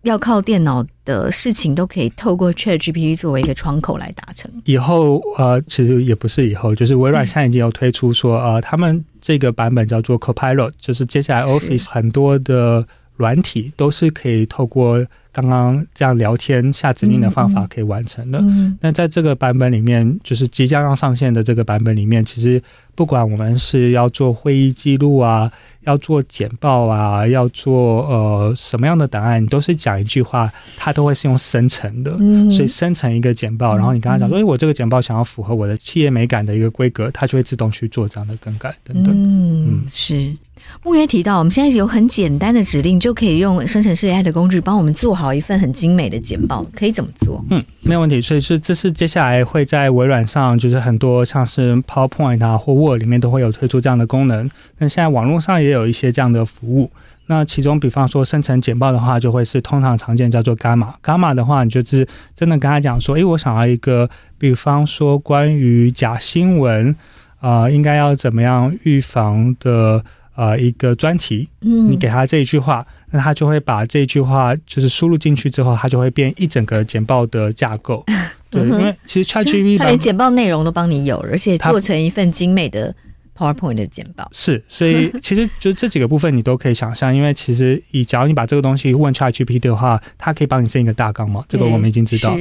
S3: 要靠电脑的事情，都可以透过 ChatGPT 作为一个窗口来达成。
S1: 以后呃，其实也不是以后，就是微软现在已经有推出说呃，他们。这个版本叫做 Copilot，就是接下来 Office 很多的软体都是可以透过刚刚这样聊天下指令的方法可以完成的。嗯，那在这个版本里面，就是即将要上线的这个版本里面，其实不管我们是要做会议记录啊，要做简报啊，要做呃什么样的档案，你都是讲一句话，它都会是用生成的。嗯，所以生成一个简报，然后你跟他讲说，哎，我这个简报想要符合我的企业美感的一个规格，它就会自动去做这样的更改等等。
S3: 嗯，是。牧原提到，我们现在有很简单的指令，就可以用生成式 AI 的工具帮我们做好一份很精美的简报。可以怎么做？
S1: 嗯，没有问题。所以是这是接下来会在微软上，就是很多像是 PowerPoint 啊或 Word 里面都会有推出这样的功能。那现在网络上也有一些这样的服务。那其中，比方说生成简报的话，就会是通常常见叫做 Gamma。Gamma 的话，你就是真的跟他讲说，诶，我想要一个，比方说关于假新闻啊、应该要怎么样预防的呃一个专题。嗯，你给他这一句话，那他就会把这一句话就是输入进去之后，他就会变一整个简报的架构。*laughs* 对，因为其实 ChatGPT
S3: 它连简报内容都帮你有，而且做成一份精美的 PowerPoint 的简报。
S1: 是，所以其实就这几个部分你都可以想象，因为其实以假如你把这个东西问 ChatGPT 的话，它可以帮你生一个大纲嘛，这个我们已经知道。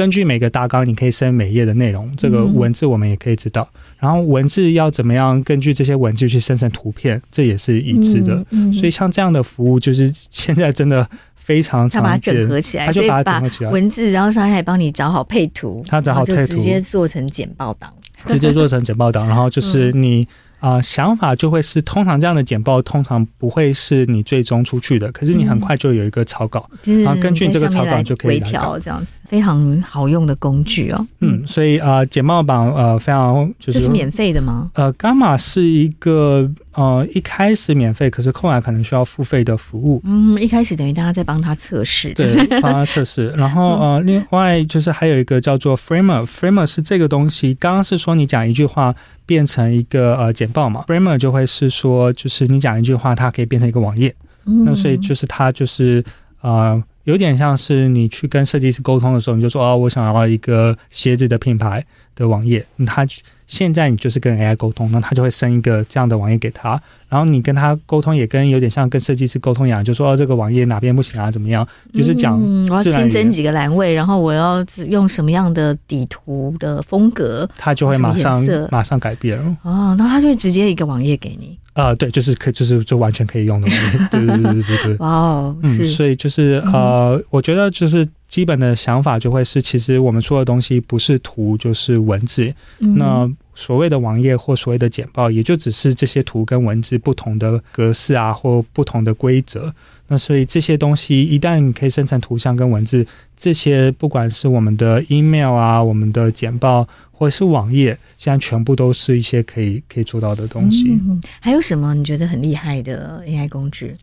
S1: 根据每个大纲，你可以生每页的内容，这个文字我们也可以知道。然后文字要怎么样根据这些文字去生成图片，这也是已知的。所以像这样的服务，就是现在真的。非常常把它整合起来，他就把它整合起来，
S3: 文字，然后他还帮你找好配图，
S1: 他找好配图，
S3: 直接做成简报档，*laughs*
S1: 直接做成简报档，然后就是你。啊、呃，想法就会是通常这样的简报通常不会是你最终出去的，可是你很快就有一个草稿，嗯、然后根据这个草稿就可以微
S3: 调这样子，非常好用的工具哦。
S1: 嗯，所以啊、呃，简报榜呃非常就是
S3: 这是免费的吗？
S1: 呃，Gamma 是一个呃一开始免费，可是后来可能需要付费的服务。
S3: 嗯，一开始等于大家在帮他测试，
S1: 对，帮他测试。*laughs* 然后呃，另外就是还有一个叫做 Framer，Framer 是这个东西。刚刚是说你讲一句话。变成一个呃简报嘛，Framer 就会是说，就是你讲一句话，它可以变成一个网页。嗯，那所以就是它就是呃，有点像是你去跟设计师沟通的时候，你就说哦，我想要一个鞋子的品牌的网页，它。现在你就是跟 AI 沟通，那它就会生一个这样的网页给他，然后你跟他沟通也跟有点像跟设计师沟通一样，就说哦，这个网页哪边不行啊，怎么样？就是讲、
S3: 嗯、我要新增几个栏位，然后我要用什么样的底图的风格，
S1: 他就会马上马上改变
S3: 哦，那他就会直接一个网页给你。
S1: 呃，对，就是可就是就完全可以用的对对对对对。*laughs*
S3: 哇哦，
S1: 嗯，所以就是呃、嗯，我觉得就是基本的想法就会是，其实我们说的东西不是图就是文字，嗯、那。所谓的网页或所谓的简报，也就只是这些图跟文字不同的格式啊，或不同的规则。那所以这些东西一旦你可以生成图像跟文字，这些不管是我们的 email 啊、我们的简报或者是网页，现在全部都是一些可以可以做到的东西。
S3: 嗯，还有什么你觉得很厉害的 AI 工具？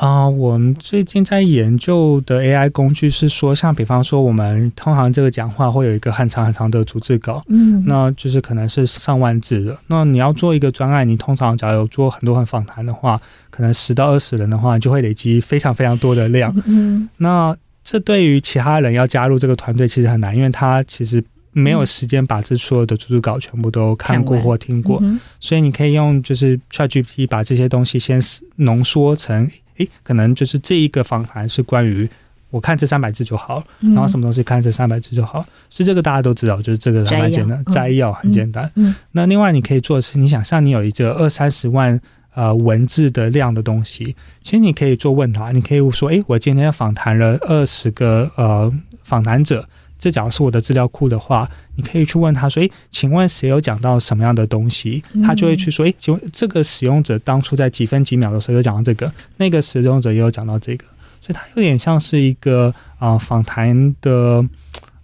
S1: 啊、呃，我们最近在研究的 AI 工具是说，像比方说，我们通常这个讲话会有一个很长很长的逐字稿，嗯，那就是可能是上万字的。那你要做一个专案，你通常假如做很多很访谈的话，可能十到二十人的话，你就会累积非常非常多的量。嗯，*laughs* 那这对于其他人要加入这个团队其实很难，因为他其实没有时间把这所有的逐字稿全部都看过或听过，所以你可以用就是 ChatGPT 把这些东西先浓缩成。诶，可能就是这一个访谈是关于我看这三百字就好，然后什么东西看这三百字就好，所以这个大家都知道，就是这个还蛮简单，摘要很简单。嗯那另外你可以做的是，你想象你有一个二三十万呃文字的量的东西，其实你可以做问答，你可以说，诶，我今天访谈了二十个呃访谈者。这假如是我的资料库的话，你可以去问他说：“诶，请问谁有讲到什么样的东西？”他就会去说：“诶，请问这个使用者当初在几分几秒的时候有讲到这个，那个使用者也有讲到这个，所以它有点像是一个啊、呃、访谈的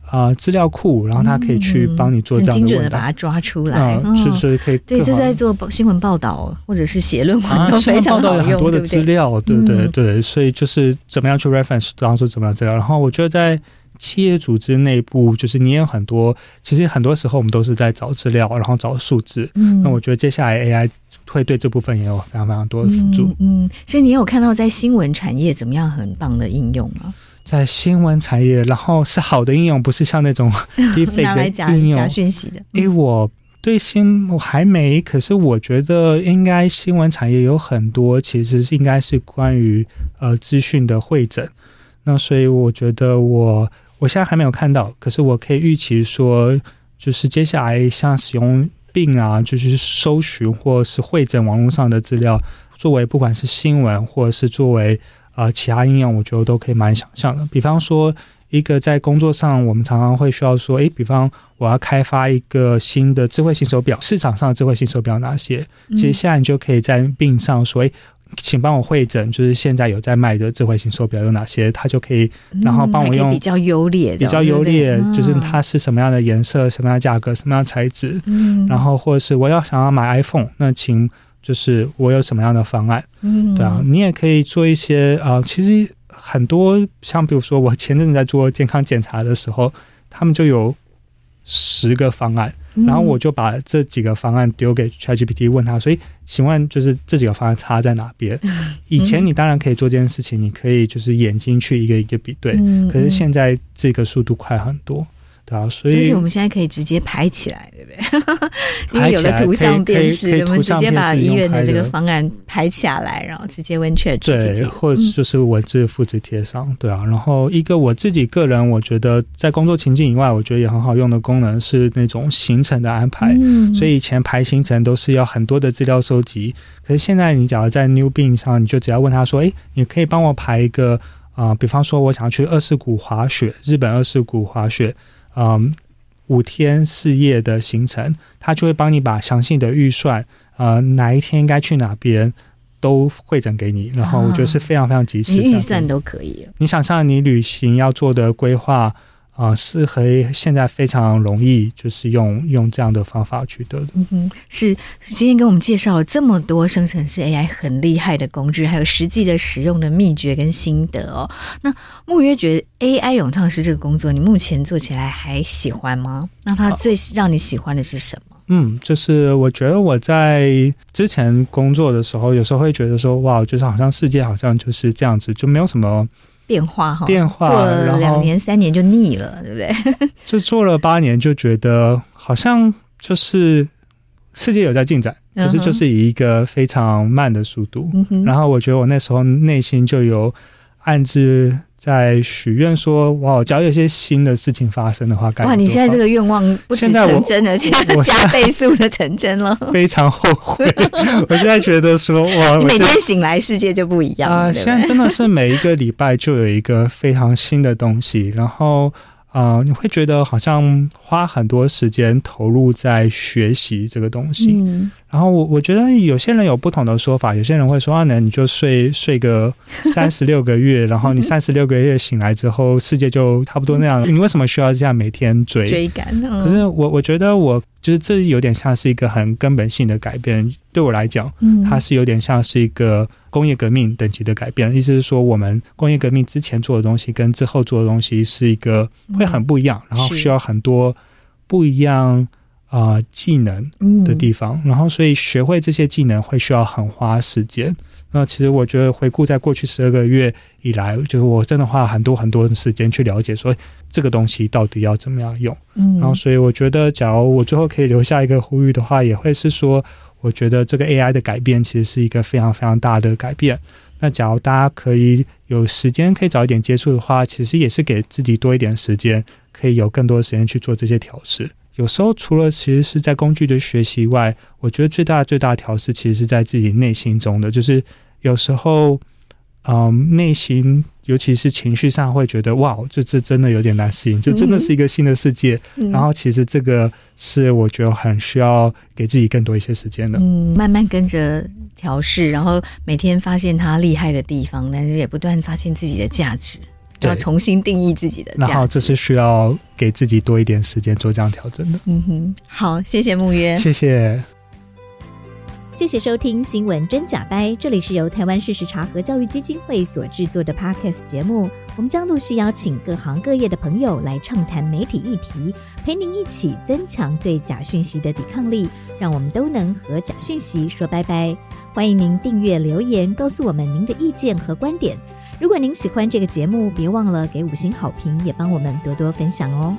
S1: 啊、呃、资料库，然后他可以去帮你做这样的问答，
S3: 精准的把它抓出来，
S1: 嗯，是是可以。
S3: 对，这在做新闻报道或者是写论文都非常好用，
S1: 很多的资料，对对对，对，所以就是怎么样去 reference 当初怎么样资料，然后我觉得在。企业组织内部，就是你也有很多，其实很多时候我们都是在找资料，然后找数字。嗯，那我觉得接下来 AI 会对这部分也有非常非常多的辅助。
S3: 嗯，嗯，所以你有看到在新闻产业怎么样很棒的应用吗？
S1: 在新闻产业，然后是好的应用，不是像那种 *laughs* deepfake 的应用，
S3: 假讯息的。
S1: 因为我对新我还没，可是我觉得应该新闻产业有很多，其实是应该是关于呃资讯的会诊。那所以我觉得我。我现在还没有看到，可是我可以预期说，就是接下来像使用 Bing 啊，就是搜寻或是汇整网络上的资料，作为不管是新闻或者是作为呃其他应用，我觉得都可以蛮想象的。比方说，一个在工作上，我们常常会需要说，诶，比方我要开发一个新的智慧型手表，市场上的智慧型手表哪些？接下来你就可以在 Bing 上说，诶。请帮我会诊，就是现在有在卖的智慧型手表有哪些，他就可以，然后帮我用
S3: 比较优劣，
S1: 比较优劣，就是它是什么样的颜色、什么样的价格、什么样的材质，嗯，然后或者是我要想要买 iPhone，那请就是我有什么样的方案，
S3: 嗯，
S1: 对啊，你也可以做一些啊、呃，其实很多像比如说我前阵子在做健康检查的时候，他们就有十个方案，然后我就把这几个方案丢给 ChatGPT 问他，所以请问就是这几个方案差在哪边？以前你当然可以做这件事情，你可以就是眼睛去一个一个比对，可是现在这个速度快很多。对啊，所以
S3: 而且我们现在可以直接排起来，对不对？*laughs* 因为有了图像辨识，我们直接把医院的这个方案排下来，然后直接问 ChatGPT。
S1: 对，或者就是文字复制贴上，对啊。然后一个我自己个人，我觉得在工作情境以外，我觉得也很好用的功能是那种行程的安排。嗯。所以以前排行程都是要很多的资料收集，可是现在你只要在 New Bing 上，你就只要问他说：“哎，你可以帮我排一个啊、呃？比方说，我想去二世谷滑雪，日本二世谷滑雪。”嗯，五天四夜的行程，他就会帮你把详细的预算，呃，哪一天应该去哪边，都会整给你。然后我觉得是非常非常及时，
S3: 你预算都可以。
S1: 你想象你旅行要做的规划。啊，适合现在非常容易，就是用用这样的方法取得的。
S3: 嗯哼，是今天给我们介绍了这么多生成式 AI 很厉害的工具，还有实际的使用的秘诀跟心得哦。那木约觉得 AI 咏唱师这个工作，你目前做起来还喜欢吗？那它最让你喜欢的是什么？
S1: 嗯，就是我觉得我在之前工作的时候，有时候会觉得说，哇，就是好像世界好像就是这样子，就没有什么。
S3: 变化哈，
S1: 变化，
S3: 做了两年三年就腻了，对不对？*laughs*
S1: 就做了八年，就觉得好像就是世界有在进展，可是就是以一个非常慢的速度。然后我觉得我那时候内心就有暗自。在许愿说：“哇，只要有些新的事情发生的话，
S3: 哇！你现在这个愿望不止成真，了，现在加倍速的成真了。
S1: 非常后悔，*laughs* 我现在觉得说，哇！
S3: 每天醒来世界就不一样啊、呃！
S1: 现在真的是每一个礼拜就有一个非常新的东西，然后。啊、呃，你会觉得好像花很多时间投入在学习这个东西。嗯，然后我我觉得有些人有不同的说法，有些人会说啊，那你就睡睡个 *laughs* 三十六个月，然后你 *laughs* 三十六个月醒来之后，世界就差不多那样。你为什么需要这样每天追
S3: 追赶？嗯、
S1: 可是我我觉得我就是这有点像是一个很根本性的改变。对我来讲，它是有点像是一个。工业革命等级的改变，意思是说，我们工业革命之前做的东西跟之后做的东西是一个会很不一样，然后需要很多不一样啊、呃、技能的地方，然后所以学会这些技能会需要很花时间。那其实我觉得回顾在过去十二个月以来，就是我真的花了很多很多的时间去了解说这个东西到底要怎么样用。嗯，然后所以我觉得，假如我最后可以留下一个呼吁的话，也会是说。我觉得这个 AI 的改变其实是一个非常非常大的改变。那假如大家可以有时间，可以早一点接触的话，其实也是给自己多一点时间，可以有更多的时间去做这些调试。有时候除了其实是在工具的学习外，我觉得最大最大的调试其实是在自己内心中的，就是有时候。嗯，内心尤其是情绪上会觉得哇，这这真的有点难适应，就真的是一个新的世界。嗯、然后其实这个是我觉得很需要给自己更多一些时间的。
S3: 嗯，慢慢跟着调试，然后每天发现他厉害的地方，但是也不断发现自己的价值，要重新定义自己的。
S1: 然后这是需要给自己多一点时间做这样调整的。
S3: 嗯哼，好，谢谢木约，
S1: 谢谢。
S3: 谢谢收听《新闻真假掰》，这里是由台湾事实查核教育基金会所制作的 Podcast 节目。我们将陆续邀请各行各业的朋友来畅谈媒体议题，陪您一起增强对假讯息的抵抗力，让我们都能和假讯息说拜拜。欢迎您订阅留言，告诉我们您的意见和观点。如果您喜欢这个节目，别忘了给五星好评，也帮我们多多分享哦。